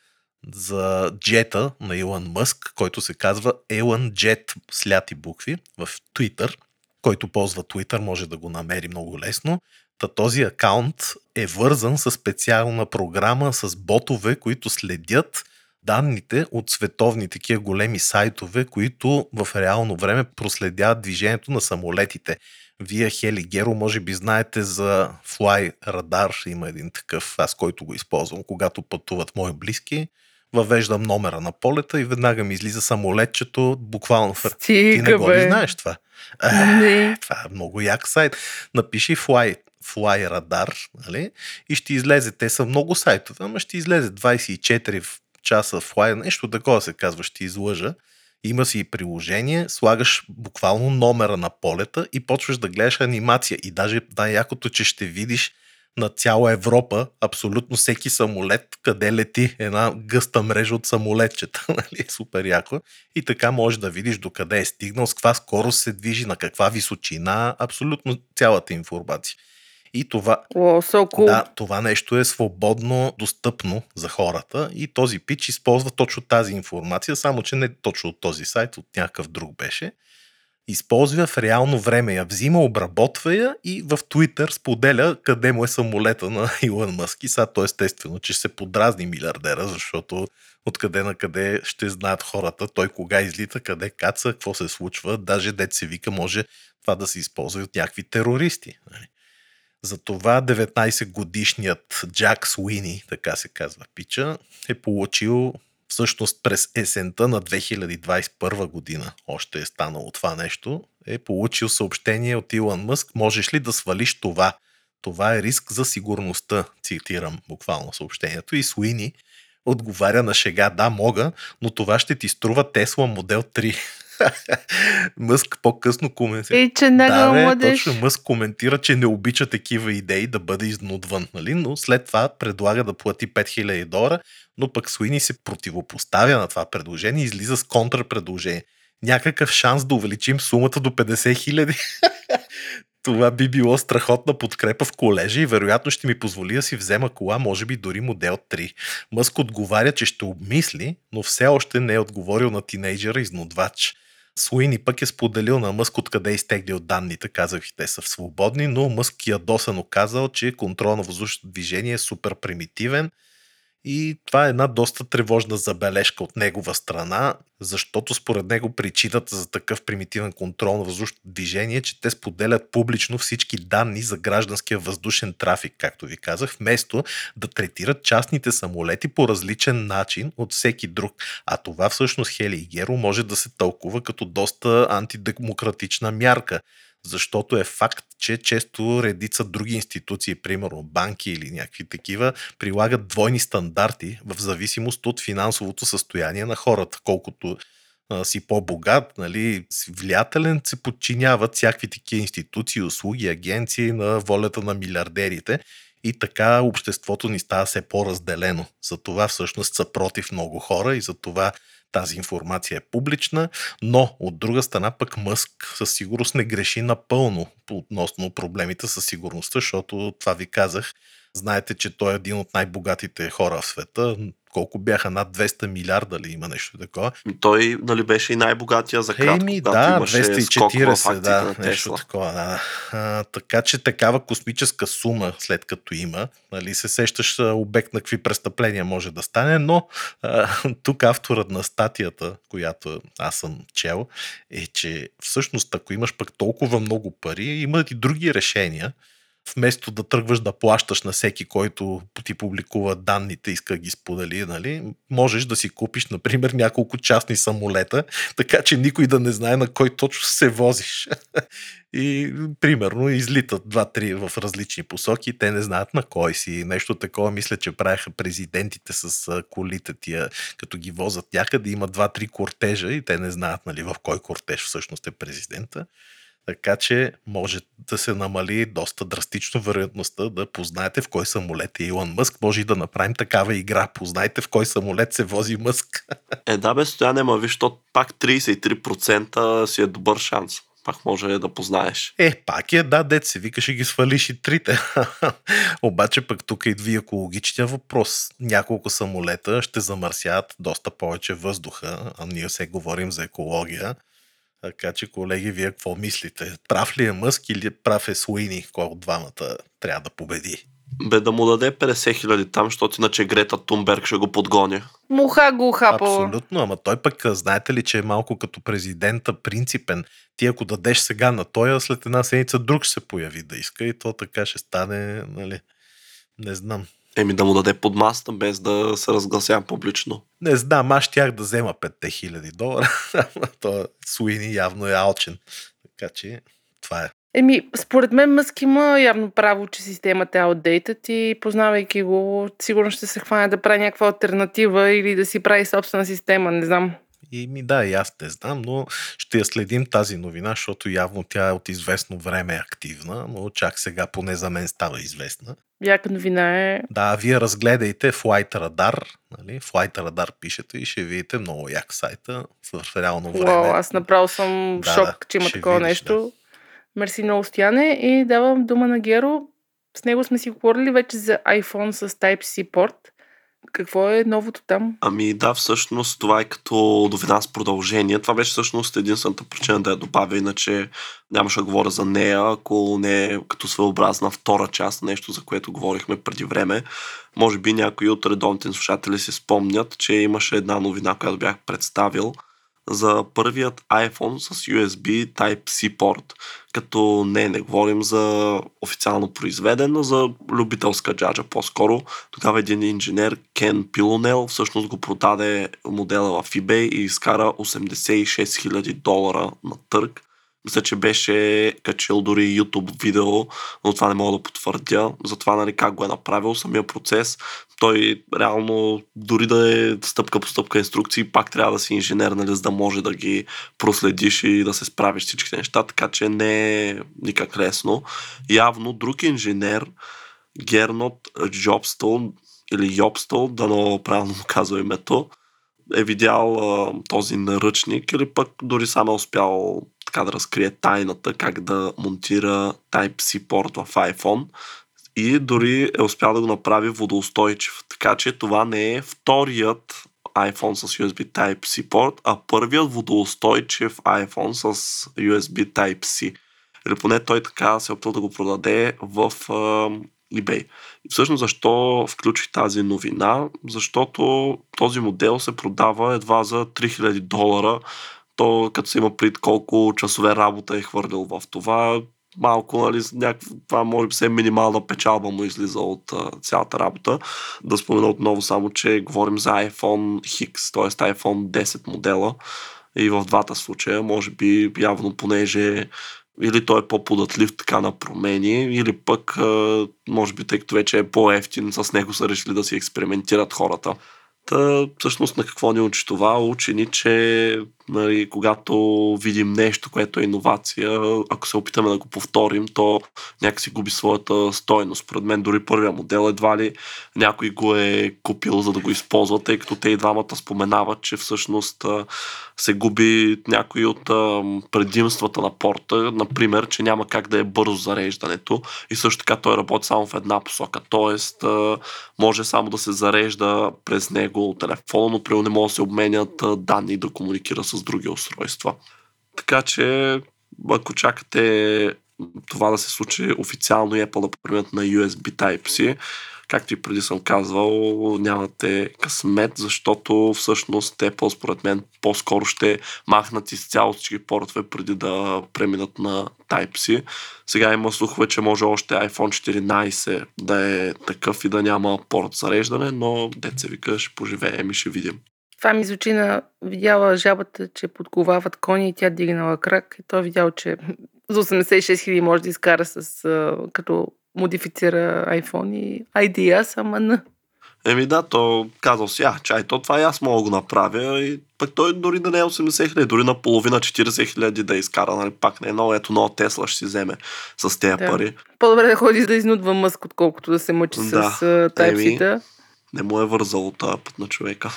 S4: за джета на Илон Мъск, който се казва Elon Jet с ляти букви в Twitter. Който ползва Twitter може да го намери много лесно. Та този акаунт е вързан с специална програма с ботове, които следят данните от световни такива големи сайтове, които в реално време проследяват движението на самолетите. Вие, Хели Геро, може би знаете за Fly Radar, има един такъв, аз който го използвам, когато пътуват мои близки. Въвеждам номера на полета и веднага ми излиза самолетчето, буквално в Ти не го
S3: ли
S4: знаеш това?
S3: Не.
S4: това е много як сайт. Напиши Fly Fly Radar, нали? И ще излезе. Те са много сайтове, ама ще излезе 24 в часа флай, нещо такова се казва, ще излъжа. Има си и приложение, слагаш буквално номера на полета и почваш да гледаш анимация. И даже най-якото, че ще видиш на цяла Европа абсолютно всеки самолет, къде лети една гъста мрежа от самолетчета. Нали? Супер яко. И така можеш да видиш докъде е стигнал, с каква скорост се движи, на каква височина, абсолютно цялата информация. И това,
S3: О, so cool.
S4: да, това нещо е свободно достъпно за хората и този пич използва точно тази информация, само че не точно от този сайт, от някакъв друг беше. Използва в реално време я, взима, обработва я и в Twitter споделя къде му е самолета на Илон Мъск. И сега то естествено, че се подразни милиардера, защото откъде на къде ще знаят хората, той кога излита, къде каца, какво се случва. Даже дет се вика, може това да се използва и от някакви терористи. Нали? Затова 19 годишният Джак Суини, така се казва пича, е получил всъщност през есента на 2021 година, още е станало това нещо, е получил съобщение от Илон Мъск, можеш ли да свалиш това? Това е риск за сигурността, цитирам буквално съобщението. И Суини отговаря на шега, да, мога, но това ще ти струва Тесла модел 3. Мъск по-късно коментира.
S3: И че него
S4: да, бе,
S3: младеж.
S4: точно Мъск коментира, че не обича такива идеи да бъде изнудван, нали? но след това предлага да плати 5000 долара, но пък Суини се противопоставя на това предложение и излиза с контрапредложение. Някакъв шанс да увеличим сумата до 50 хиляди. Това би било страхотна подкрепа в колежа и вероятно ще ми позволи да си взема кола, може би дори модел 3. Мъск отговаря, че ще обмисли, но все още не е отговорил на тинейджера изнудвач. Суини пък е споделил на Мъск откъде е изтеглил данните, казах те са свободни, но Мъск ядосано казал, че контрол на въздушното движение е супер примитивен и това е една доста тревожна забележка от негова страна, защото според него причината за такъв примитивен контрол на въздушното движение е, че те споделят публично всички данни за гражданския въздушен трафик, както ви казах, вместо да третират частните самолети по различен начин от всеки друг. А това всъщност Хели и Геро може да се тълкува като доста антидемократична мярка защото е факт, че често редица други институции, примерно банки или някакви такива, прилагат двойни стандарти в зависимост от финансовото състояние на хората. Колкото а, си по-богат, нали, влиятелен, се подчиняват всякакви такива институции, услуги, агенции на волята на милиардерите и така обществото ни става все по-разделено. За това всъщност са против много хора и за това тази информация е публична, но от друга страна пък Мъск със сигурност не греши напълно относно проблемите със сигурността, защото това ви казах, знаете, че той е един от най-богатите хора в света, колко бяха над 200 милиарда ли има нещо такова.
S5: Той нали, беше и най-богатия за кратко,
S4: Еми, да,
S5: имаше скок в
S4: 240,
S5: акциите
S4: да, нещо такова. Да. А, така че такава космическа сума, след като има, нали, се сещаш обект на какви престъпления може да стане, но а, тук авторът на статията, която аз съм чел, е, че всъщност ако имаш пък толкова много пари, има и други решения, вместо да тръгваш да плащаш на всеки, който ти публикува данните, иска да ги сподели, нали, можеш да си купиш, например, няколко частни самолета, така че никой да не знае на кой точно се возиш. И, примерно, излитат два-три в различни посоки, те не знаят на кой си. Нещо такова, мисля, че правяха президентите с колите тия, като ги возят някъде, има два-три кортежа и те не знаят, нали, в кой кортеж всъщност е президента. Така че може да се намали доста драстично вероятността да познаете в кой самолет е Илон Мъск. Може и да направим такава игра. Познайте в кой самолет се вози Мъск.
S5: Е, да, бе, стояне, ма виж, то пак 33% си е добър шанс. Пак може да познаеш.
S4: Е, пак е, да, дет се викаше ги свалиш и трите. Обаче пък тук идва и екологичния въпрос. Няколко самолета ще замърсяват доста повече въздуха, а ние се говорим за екология. Така че, колеги, вие какво мислите? Прав ли е Мъск или прав е Суини? Кой от двамата трябва да победи?
S5: Бе да му даде 50 хиляди там, защото иначе Грета Тунберг ще го подгоня.
S3: Муха го хапала.
S4: Абсолютно, ама той пък, знаете ли, че е малко като президента принципен. Ти ако дадеш сега на тоя, след една седмица друг ще се появи да иска и то така ще стане, нали, не знам.
S5: Еми да му даде под маста, без да се разгласявам публично.
S4: Не знам, аз щях да взема 5000 долара. Ама то Суини явно е алчен. Така че това е.
S3: Еми, според мен Мъск има явно право, че системата е outdated и познавайки го, сигурно ще се хване да прави някаква альтернатива или да си прави собствена система, не знам.
S4: И ми да, и аз не знам, но ще я следим тази новина, защото явно тя е от известно време активна, но чак сега поне за мен става известна.
S3: Яка новина е.
S4: Да, вие разгледайте Flight Radar, нали? Flight Radar пишете и ще видите много як сайта в реално време.
S3: Уау, аз направо съм
S4: Да,
S3: шок, че има такова
S4: видиш,
S3: нещо. Мерси много, Стояне. И давам дума на Геро. С него сме си говорили вече за iPhone с Type-C порт. Какво е новото там?
S5: Ами да, всъщност това е като новина с продължение. Това беше всъщност единствената причина да я добавя, иначе нямаше да говоря за нея, ако не е като своеобразна втора част, нещо за което говорихме преди време. Може би някои от редовните слушатели си спомнят, че имаше една новина, която бях представил – за първият iPhone с USB Type-C порт. Като не, не говорим за официално произведен, но за любителска джаджа по-скоро. Тогава един инженер Кен Пилонел всъщност го продаде модела в eBay и изкара 86 000 долара на търг мисля, че беше качил дори YouTube видео, но това не мога да потвърдя. Затова нали, как го е направил самия процес. Той реално, дори да е стъпка по стъпка инструкции, пак трябва да си инженер, нали, за да може да ги проследиш и да се справиш всичките неща, така че не е никак лесно. Явно друг инженер, Гернот Джобстол или Йобстол, дано правилно му казва името, е видял а, този наръчник или пък дори сам е успял така да разкрие тайната как да монтира Type-C порт в iPhone и дори е успял да го направи водоустойчив. Така че това не е вторият iPhone с USB Type-C порт, а първият водоустойчив iPhone с USB Type-C. Или поне той така се е опитал да го продаде в eBay. И всъщност защо включих тази новина? Защото този модел се продава едва за 3000 долара то като се има пред колко часове работа е хвърлил в това, малко, нали, някаква, това може би се е минимална печалба му излиза от а, цялата работа. Да спомена отново само, че говорим за iPhone X, т.е. iPhone 10 модела и в двата случая, може би явно понеже или той е по-податлив така на промени, или пък може би тъй като вече е по-ефтин, с него са решили да си експериментират хората. Та, всъщност на какво ни учи това? Учи ни, че нали, когато видим нещо, което е иновация, ако се опитаме да го повторим, то някакси губи своята стойност. Според мен дори първия модел едва ли някой го е купил, за да го използва, тъй като те и двамата споменават, че всъщност се губи някои от предимствата на порта. Например, че няма как да е бързо зареждането и също така той работи само в една посока. Тоест, може само да се зарежда през него телефона, но не може да се обменят данни да комуникира с с други устройства. Така че, ако чакате това да се случи официално и Apple да преминат на USB Type-C, както и преди съм казвал, нямате късмет, защото всъщност Apple според мен по-скоро ще махнат изцяло всички портове преди да преминат на Type-C. Сега има слухове, че може още iPhone 14 да е такъв и да няма порт зареждане, но деца вика ще поживеем и ще видим.
S3: Това ми звучи на видяла жабата, че подковават кони и тя дигнала крак и той видял, че за 86 хиляди може да изкара с, като модифицира iPhone и IDS, ама на.
S5: Еми да, то казал си, а, чай, то това и аз мога да го направя. И пък той дори да не е 80 хиляди, дори на половина 40 хиляди да изкара, нали, пак не е много, ето нова Тесла ще си вземе с тези да. пари.
S3: По-добре да ходи да изнудва мъск, отколкото да се мъчи да. с тайпсита.
S5: Не му е вързал този път на човека.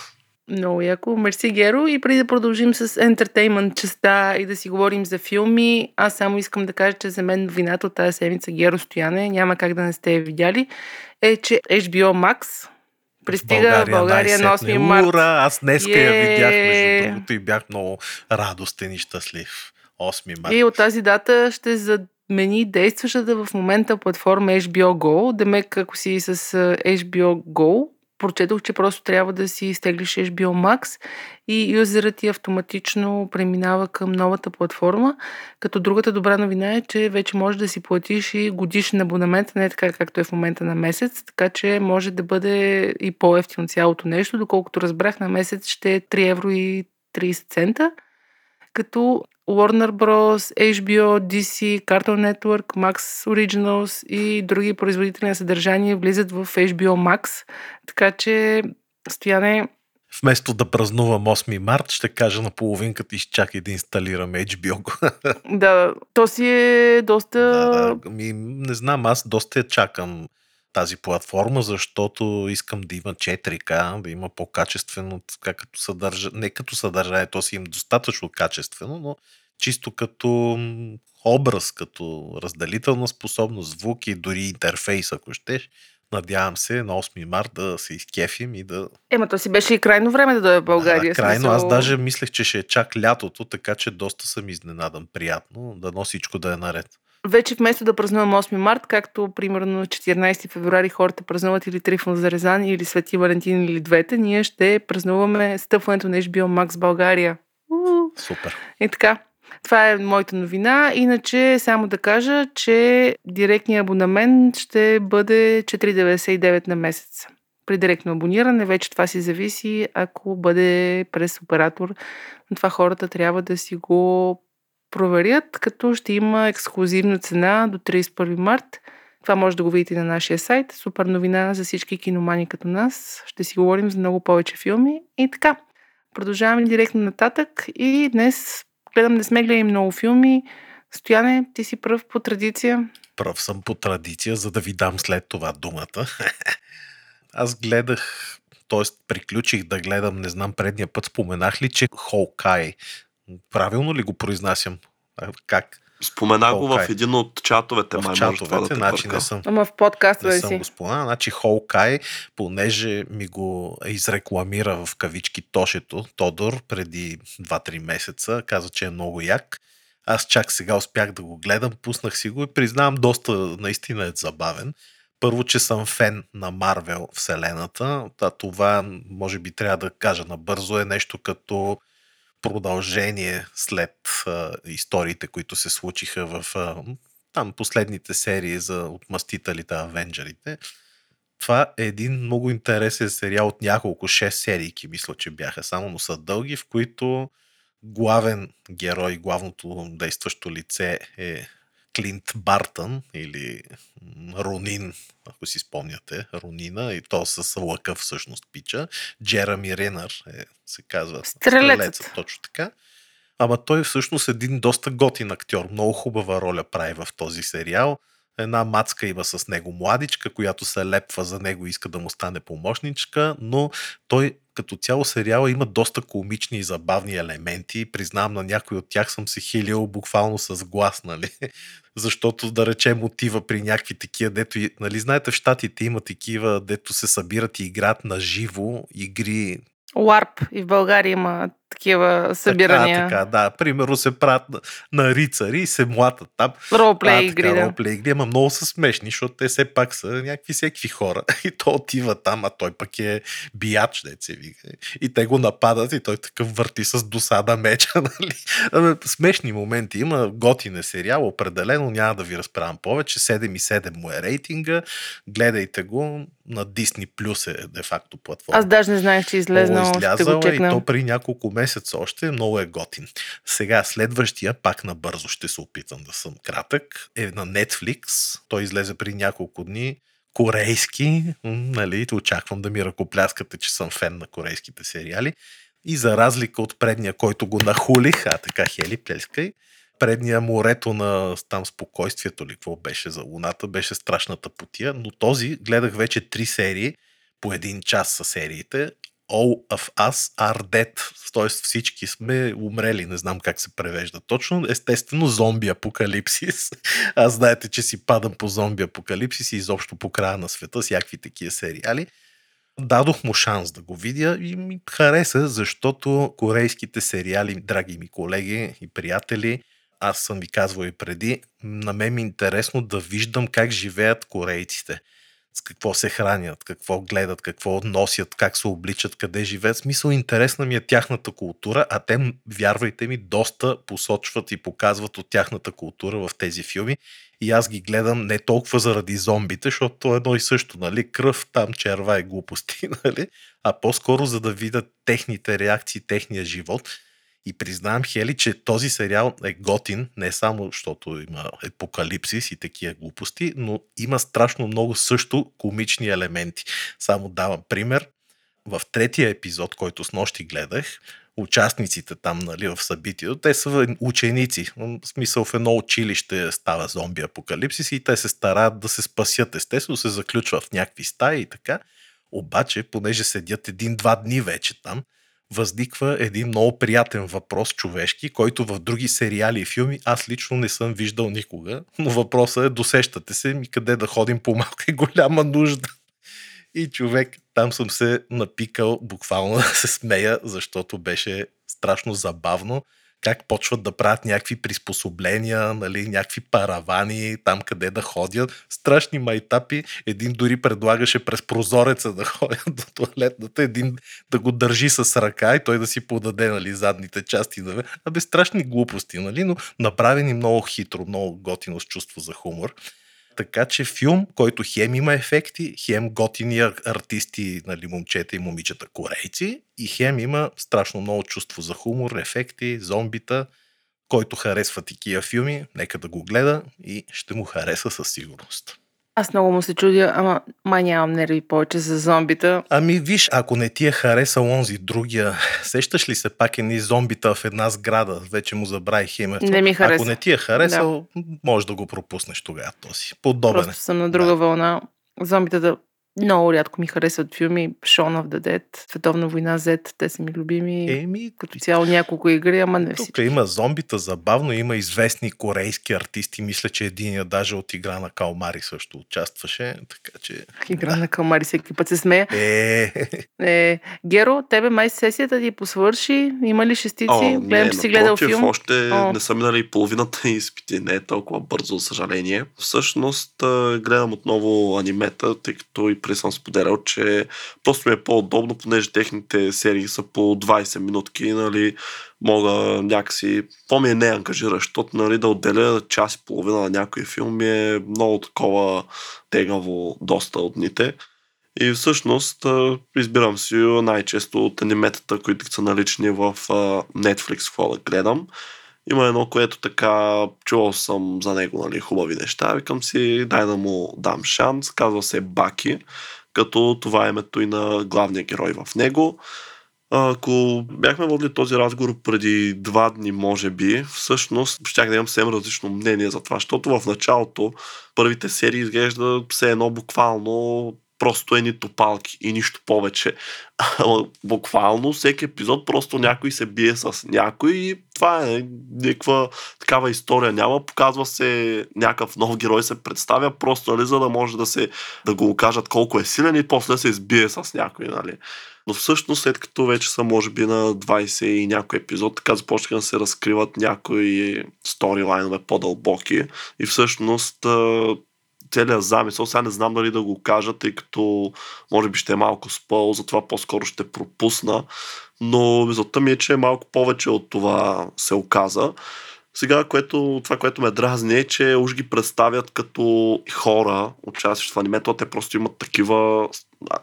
S3: Много яко. Мерси, Геро. И преди да продължим с ентертеймент частта и да си говорим за филми, аз само искам да кажа, че за мен новината от тази седмица Геро Стояне, няма как да не сте я видяли, е, че HBO Max пристига в България, на 8 март.
S4: Ура! Аз днес е... я видях, между другото, и бях много радостен и щастлив. 8 март.
S3: И от тази дата ще замени действащата в момента платформа HBO Go. Демек, ако си с HBO Go, прочетох, че просто трябва да си изтеглиш HBO Max и юзерът ти автоматично преминава към новата платформа. Като другата добра новина е, че вече може да си платиш и годишен абонамент, не така както е в момента на месец, така че може да бъде и по-ефтино цялото нещо, доколкото разбрах на месец ще е 3 евро и 30 цента като Warner Bros., HBO, DC, Cartoon Network, Max Originals и други производители на съдържание влизат в HBO Max. Така че, Стояне,
S4: Вместо да празнувам 8 март, ще кажа на половинката изчакай да инсталирам HBO.
S3: да, то си е доста...
S4: Да, да, ми, не знам, аз доста я чакам тази платформа, защото искам да има 4K, да има по-качествено, така като съдържа, не като съдържание, то си им достатъчно качествено, но чисто като образ, като разделителна способност, звук и дори интерфейс, ако щеш. Надявам се на 8 март да се изкефим и да...
S3: Ема, то си беше и крайно време да дойде в България.
S4: Да, крайно. Смисъл... Аз даже мислех, че ще е чак лятото, така че доста съм изненадан. Приятно. Дано всичко да е наред.
S3: Вече вместо да празнувам 8 март, както примерно 14 февруари хората празнуват или Трифон Зарезан, или Свети Валентин, или двете, ние ще празнуваме стъпването на HBO Max България.
S4: Супер.
S3: И така. Това е моята новина. Иначе само да кажа, че директният абонамент ще бъде 4,99 на месец. При директно абониране вече това си зависи, ако бъде през оператор. Но това хората трябва да си го проверят, като ще има ексклюзивна цена до 31 март. Това може да го видите на нашия сайт. Супер новина за всички киномани като нас. Ще си говорим за много повече филми. И така, продължаваме директно нататък. И днес гледам, не сме гледали много филми. Стояне, ти си пръв по традиция.
S4: Пръв съм по традиция, за да ви дам след това думата. Аз гледах, т.е. приключих да гледам, не знам, предния път споменах ли, че Холкай Правилно ли го произнасям? Как?
S5: Спомена го в един от чатовете.
S4: В чатовете, да значи не съм.
S3: Ама в подкаста
S4: не
S3: си.
S4: съм го спомена. Значи Холкай, понеже ми го изрекламира в кавички Тошето, Тодор, преди 2-3 месеца, каза, че е много як. Аз чак сега успях да го гледам, пуснах си го и признавам, доста наистина е забавен. Първо, че съм фен на Марвел вселената. това, може би трябва да кажа набързо, е нещо като продължение след а, историите, които се случиха в а, там последните серии за отмъстителите, авенджерите. Това е един много интересен сериал от няколко, 6 серии, мисля, че бяха само, но са дълги, в които главен герой, главното действащо лице е Клинт Бартън или Ронин, ако си спомняте, Ронина, и то с лъка всъщност пича. Джерами Ренър е, се казва.
S3: Стрелецът.
S4: Точно така. Ама той всъщност е един доста готин актьор. Много хубава роля прави в този сериал. Една мацка има с него младичка, която се лепва за него и иска да му стане помощничка, но той като цяло сериала има доста комични и забавни елементи. Признавам, на някой от тях съм се хилил буквално с глас, нали? Защото, да речем, мотива при някакви такива, дето, нали, знаете, в Штатите има такива, дето се събират и играят на живо игри.
S3: Ларп и в България има такива събирания.
S4: Така, така, да. Примерно се правят на, на рицари и се млатат там.
S3: Ролплей игри, да.
S4: Ролплей игри, ама много са смешни, защото те все пак са някакви всеки хора. И то отива там, а той пък е бияч, де се вика. И те го нападат и той такъв върти с досада меча, нали? Смешни моменти има, готин е сериал, определено няма да ви разправям повече. 7,7 му е рейтинга. Гледайте го, на Disney Plus е де-факто платформа.
S3: Аз даже не знаех, че излезна.
S4: Излязъл е и то при няколко месец още, много е готин. Сега следващия, пак набързо ще се опитам да съм кратък, е на Netflix. Той излезе при няколко дни. Корейски, нали, очаквам да ми ръкопляскате, че съм фен на корейските сериали. И за разлика от предния, който го нахулих, а така Хели, плескай, предния морето на там спокойствието ли, какво беше за Луната, беше страшната потия, но този гледах вече три серии, по един час са сериите, All of us are dead, т.е. всички сме умрели, не знам как се превежда точно. Естествено, зомби апокалипсис. Аз знаете, че си падам по зомби апокалипсис и изобщо по края на света, всякакви такива сериали. Дадох му шанс да го видя и ми хареса, защото корейските сериали, драги ми колеги и приятели, аз съм ви казвал и преди, на мен ми е интересно да виждам как живеят корейците с какво се хранят, какво гледат, какво носят, как се обличат, къде живеят. Смисъл, интересна ми е тяхната култура, а те, вярвайте ми, доста посочват и показват от тяхната култура в тези филми. И аз ги гледам не толкова заради зомбите, защото то е едно и също, нали? Кръв, там черва и глупости, нали? А по-скоро за да видят техните реакции, техния живот – и признавам, Хели, че този сериал е готин, не само защото има епокалипсис и такива глупости, но има страшно много също комични елементи. Само давам пример. В третия епизод, който с нощи гледах, участниците там нали, в събитието, те са ученици. В смисъл в едно училище става зомби апокалипсис и те се стараят да се спасят. Естествено се заключва в някакви стаи и така. Обаче, понеже седят един-два дни вече там, възниква един много приятен въпрос човешки, който в други сериали и филми аз лично не съм виждал никога. Но въпросът е, досещате се ми къде да ходим по малка и голяма нужда. И човек, там съм се напикал буквално да се смея, защото беше страшно забавно как почват да правят някакви приспособления, нали, някакви паравани, там къде да ходят. Страшни майтапи. Един дори предлагаше през прозореца да ходят до туалетната, един да го държи с ръка и той да си подаде нали, задните части. Да... Абе, страшни глупости, нали, но направени много хитро, много готино с чувство за хумор. Така че филм, който хем има ефекти, хем готини артисти, нали, момчета и момичета корейци, и хем има страшно много чувство за хумор, ефекти, зомбита. Който харесва такива филми, нека да го гледа и ще му хареса със сигурност.
S3: Аз много му се чудя, ама май нямам нерви повече за зомбита.
S4: Ами виж, ако не ти е харесал онзи другия, сещаш ли се пак едни зомбита в една сграда? Вече му забравих името.
S3: Не ми хареса.
S4: Ако не ти е харесал, да. може да го пропуснеш тогава този. Подобен
S3: Просто съм на друга да. вълна. Зомбитата много рядко ми харесват филми. Shaun of the Dead, Световна война Z, те са ми любими.
S4: Еми,
S3: като цяло няколко игри, ама не
S4: всички. Тук има зомбита, забавно, има известни корейски артисти. Мисля, че един даже от игра на Калмари също участваше. Така че.
S3: Игра да. на Калмари всеки път се смея.
S4: Е.
S3: е. Геро, тебе май сесията ти посвърши. Има ли шестици? О, Гледам, че си гледал филм.
S5: Още О. не са минали половината изпити. Не е толкова бързо, за съжаление. Всъщност гледам отново анимета, тъй като и преди съм споделял, че просто ми е по-удобно, понеже техните серии са по 20 минутки, нали, мога някакси, по-ми е защото нали, да отделя час и половина на някой филм ми е много такова тегаво доста от дните. И всъщност избирам си най-често от аниметата, които са налични в Netflix, какво да гледам. Има едно, което така чувал съм за него, нали, хубави неща. Викам си, дай да му дам шанс. Казва се Баки, като това е името и на главния герой в него. Ако бяхме водили този разговор преди два дни, може би, всъщност щях да имам съвсем различно мнение за това, защото в началото първите серии изглежда все едно буквално просто едни топалки и нищо повече. Буквално всеки епизод просто някой се бие с някой и това е някаква такава история няма. Показва се някакъв нов герой се представя просто, нали, за да може да се да го кажат колко е силен и после се избие с някой, нали. Но всъщност, след като вече са, може би, на 20 и някой епизод, така започнаха да се разкриват някои сторилайнове по-дълбоки. И всъщност целият замисъл. Сега не знам дали да го кажа, тъй като може би ще е малко спъл, затова по-скоро ще пропусна. Но мисълта ми е, че малко повече от това се оказа. Сега, което, това, което ме дразни е, че уж ги представят като хора, участващи в анимето, те просто имат такива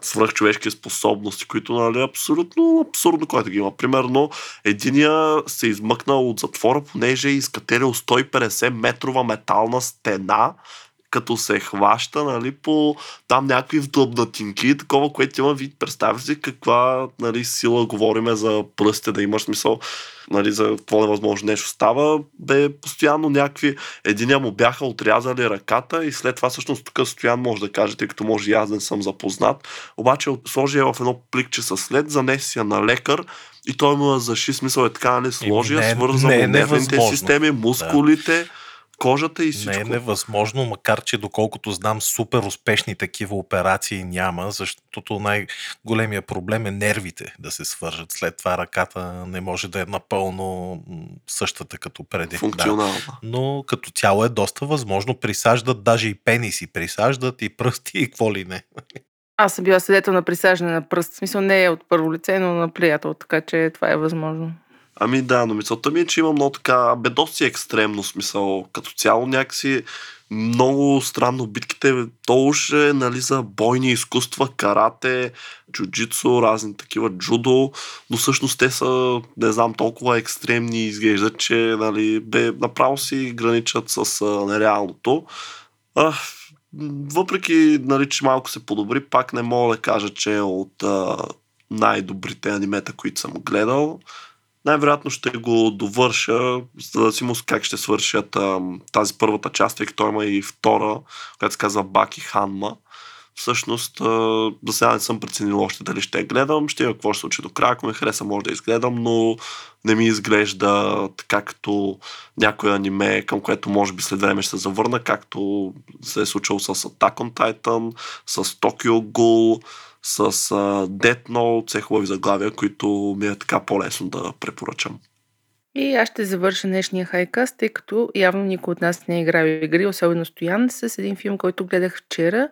S5: свръхчовешки способности, които нали, абсолютно абсурдно, което ги има. Примерно, единия се измъкнал от затвора, понеже е изкатерил 150 метрова метална стена, като се хваща нали, по там някакви вдлъбнатинки, такова, което има вид. Представя си каква нали, сила говориме за пръстите, да имаш смисъл нали, за какво невъзможно нещо става, бе постоянно някакви... Единия му бяха отрязали ръката и след това всъщност тук Стоян може да каже, тъй като може и аз не съм запознат. Обаче сложи я в едно пликче с след, занеси я на лекар и той му заши, смисъл е така, нали, сложи я, свърза не, нервните системи, мускулите. Да кожата и всичко.
S4: Не е невъзможно, макар че доколкото знам супер успешни такива операции няма, защото най-големия проблем е нервите да се свържат. След това ръката не може да е напълно същата като преди.
S5: Функционална.
S4: Да. Но като цяло е доста възможно. Присаждат даже и пениси, присаждат и пръсти и какво ли не.
S3: Аз съм била свидетел на присаждане на пръст. В смисъл не е от първо лице, но на приятел, така че това е възможно.
S5: Ами да, но мисълта ми е, че има много така, бе доста екстремно смисъл. Като цяло някакси много странно битките. То уж е нали, за бойни изкуства, карате, джуджицу, разни такива джудо, но всъщност те са, не знам, толкова екстремни изглеждат, че нали, бе, направо си граничат с а, нереалното. А, въпреки, нали, че малко се подобри, пак не мога да кажа, че е от а, най-добрите анимета, които съм гледал най-вероятно ще го довърша, за да си му как ще свършат тази първата част, тъй като има и втора, която се казва Баки Ханма. всъщност за сега не съм преценил още дали ще гледам. Ще има какво ще случи до края. Ако ме хареса, може да изгледам, но не ми изглежда така като някой аниме, към което може би след време ще се завърна, както се е случило с Attack on Titan, с Tokyo Ghoul, с uh, Death Note, хубави заглавия, които ми е така по-лесно да препоръчам.
S3: И аз ще завърша днешния хайкаст, тъй като явно никой от нас не е играл игри, особено Стоян, с един филм, който гледах вчера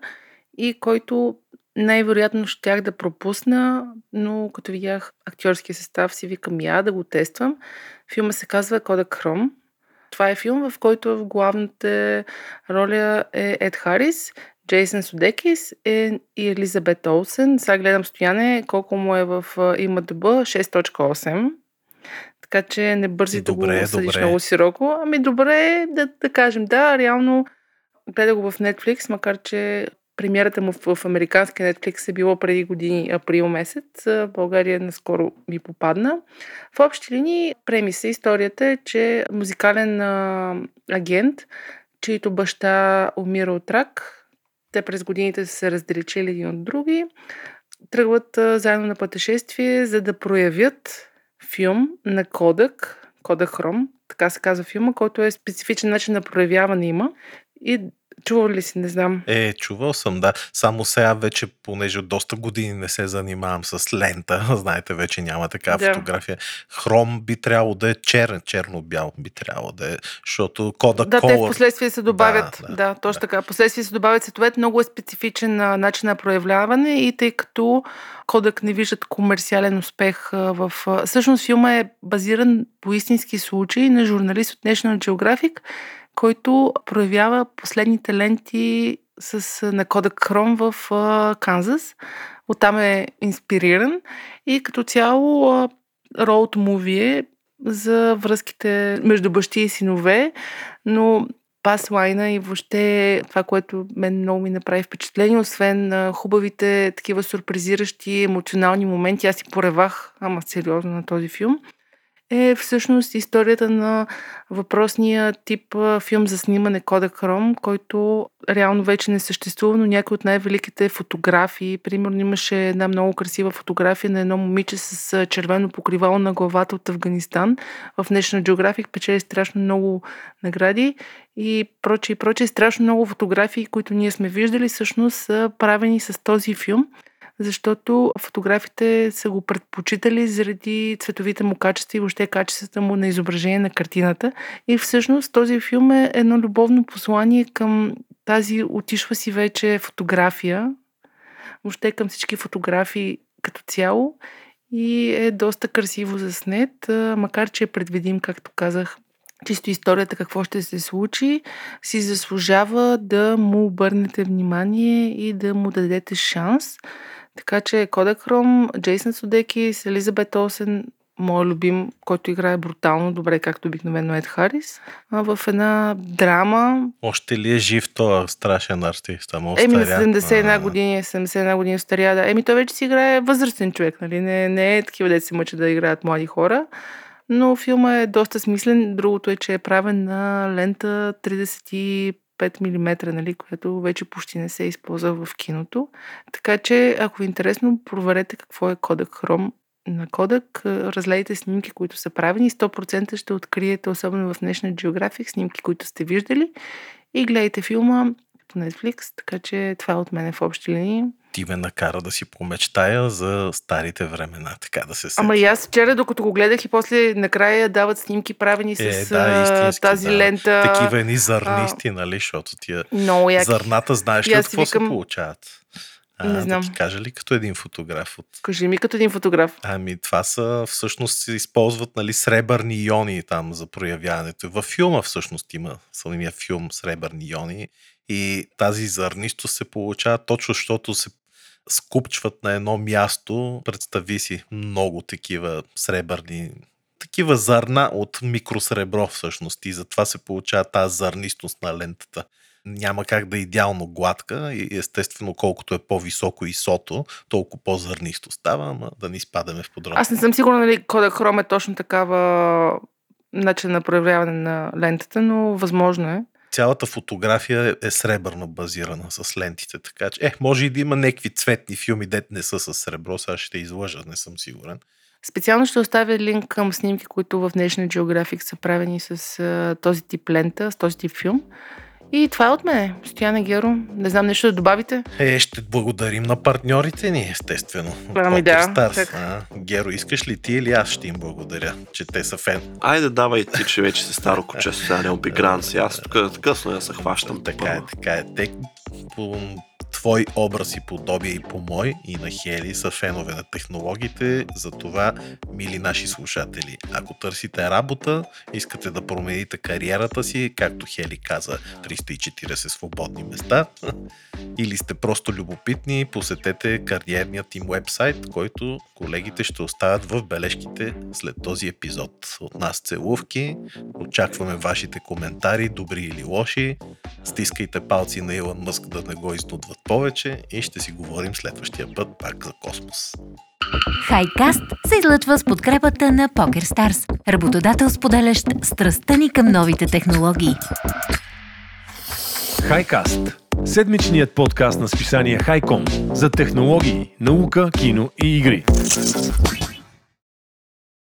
S3: и който най-вероятно щях да пропусна, но като видях актьорския състав си викам я да го тествам. Филма се казва Кода Кром. Това е филм, в който в главната роля е Ед Харис, Джейсън Судекис е и Елизабет Олсен. Сега гледам стояне колко му е в ИМДБ 6.8. Така че не бързи да го съдиш много широко. Ами добре, да, да кажем, да, реално гледа го в Netflix, макар че премиерата му в, в американски Netflix е било преди години, април месец. В България наскоро ми попадна. В общи линии премиса историята е, че музикален а, агент, чийто баща умира от рак, те през годините са се разделичили един от други, тръгват заедно на пътешествие, за да проявят филм на Кодък, Кодък Хром, така се казва филма, който е специфичен начин на проявяване има. И Чувал ли си, не знам.
S4: Е, чувал съм, да. Само сега вече, понеже от доста години не се занимавам с лента, знаете, вече няма така да. фотография. Хром би трябвало да е черен, черно-бял би трябвало да е, защото кода
S3: Да, color... те в последствие се добавят, да, да, да точно да. така, последствие се добавят цветовете, много е специфичен начин на проявляване и тъй като Кодък не виждат комерциален успех в... Всъщност филма е базиран по истински случаи на журналист от National Geographic, който проявява последните ленти с, на кода Кром в Канзас. Оттам е инспириран и като цяло роуд муви е за връзките между бащи и синове, но паслайна и въобще това, което мен много ми направи впечатление, освен хубавите такива сюрпризиращи емоционални моменти, аз си поревах, ама сериозно на този филм е всъщност историята на въпросния тип филм за снимане Кода Кром, който реално вече не съществува, но някои от най-великите фотографии. Примерно имаше една много красива фотография на едно момиче с червено покривало на главата от Афганистан. В National Geographic печели страшно много награди и проче и проче. Страшно много фотографии, които ние сме виждали, всъщност са правени с този филм защото фотографите са го предпочитали заради цветовите му качества и въобще качествата му на изображение на картината. И всъщност този филм е едно любовно послание към тази отишва си вече фотография, въобще към всички фотографии като цяло и е доста красиво заснет, макар че е предвидим, както казах, чисто историята какво ще се случи, си заслужава да му обърнете внимание и да му дадете шанс. Така че Кодекром, Джейсън Судеки с Елизабет Олсен, мой любим, който играе брутално добре, както обикновено Ед Харис, а в една драма.
S4: Още ли е жив този страшен артист? Ама
S3: Еми на 71 години, 71 години старя, да. Еми той вече си играе възрастен човек, нали? Не, не е такива деца мъчат да играят млади хора. Но филма е доста смислен. Другото е, че е правен на лента 35 5 мм, нали, което вече почти не се използва в киното. Така че, ако е интересно, проверете какво е кодек Chrome на Кодък, разлейте снимки, които са правени. 100% ще откриете, особено в National Geographic, снимки, които сте виждали и гледайте филма по Netflix, така че това е от мен в общи линии
S4: ти ме накара да си помечтая за старите времена, така да се сетя.
S3: Ама и аз вчера, докато го гледах и после накрая дават снимки правени с е, да, истински, тази да. лента.
S4: Такива едни зърнисти, а... нали, защото тия Много яки. зърната знаеш ли какво викам... се получават? А, не знам. Да ти кажа ли като един фотограф? От...
S3: Кажи ми като един фотограф.
S4: Ами това са всъщност се използват нали, сребърни иони там за проявяването. Във филма всъщност има самия филм сребърни иони и тази зърнисто се получава точно защото се скупчват на едно място. Представи си много такива сребърни такива зърна от микросребро всъщност и затова се получава тази зърнистост на лентата. Няма как да е идеално гладка и естествено колкото е по-високо и сото, толкова по-зърнисто става, ама да не изпадаме в подробности.
S3: Аз не съм сигурна дали кода хром е точно такава начин на проявяване на лентата, но възможно е
S4: цялата фотография е сребърна базирана с лентите, така че, е, може и да има някакви цветни филми, дет не са с сребро, сега ще излъжа, не съм сигурен.
S3: Специално ще оставя линк към снимки, които в National Geographic са правени с този тип лента, с този тип филм. И това е от мен. Стояна Геро, не знам нещо да добавите?
S4: Е, ще благодарим на партньорите ни, естествено.
S3: Ами да.
S4: А, Геро, искаш ли ти или аз ще им благодаря, че те са фен?
S5: Айде, давай ти, че вече си старо куче, сега не обигран си. Аз тук късно я се хващам.
S4: Така е, така е. Те по твой образ и подобие и по мой и на Хели са фенове на технологиите, затова, мили наши слушатели, ако търсите работа, искате да промените кариерата си, както Хели каза, 340 свободни места, или сте просто любопитни, посетете кариерният им вебсайт, който колегите ще оставят в бележките след този епизод. От нас целувки, очакваме вашите коментари, добри или лоши, стискайте палци на Илон Мъск да не го изнудват повече и ще си говорим следващия път пак за космос.
S2: Хайкаст се излъчва с подкрепата на PokerStars, работодател споделящ страстта ни към новите технологии.
S1: Хайкаст седмичният подкаст на списание Хайком за технологии, наука, кино и игри.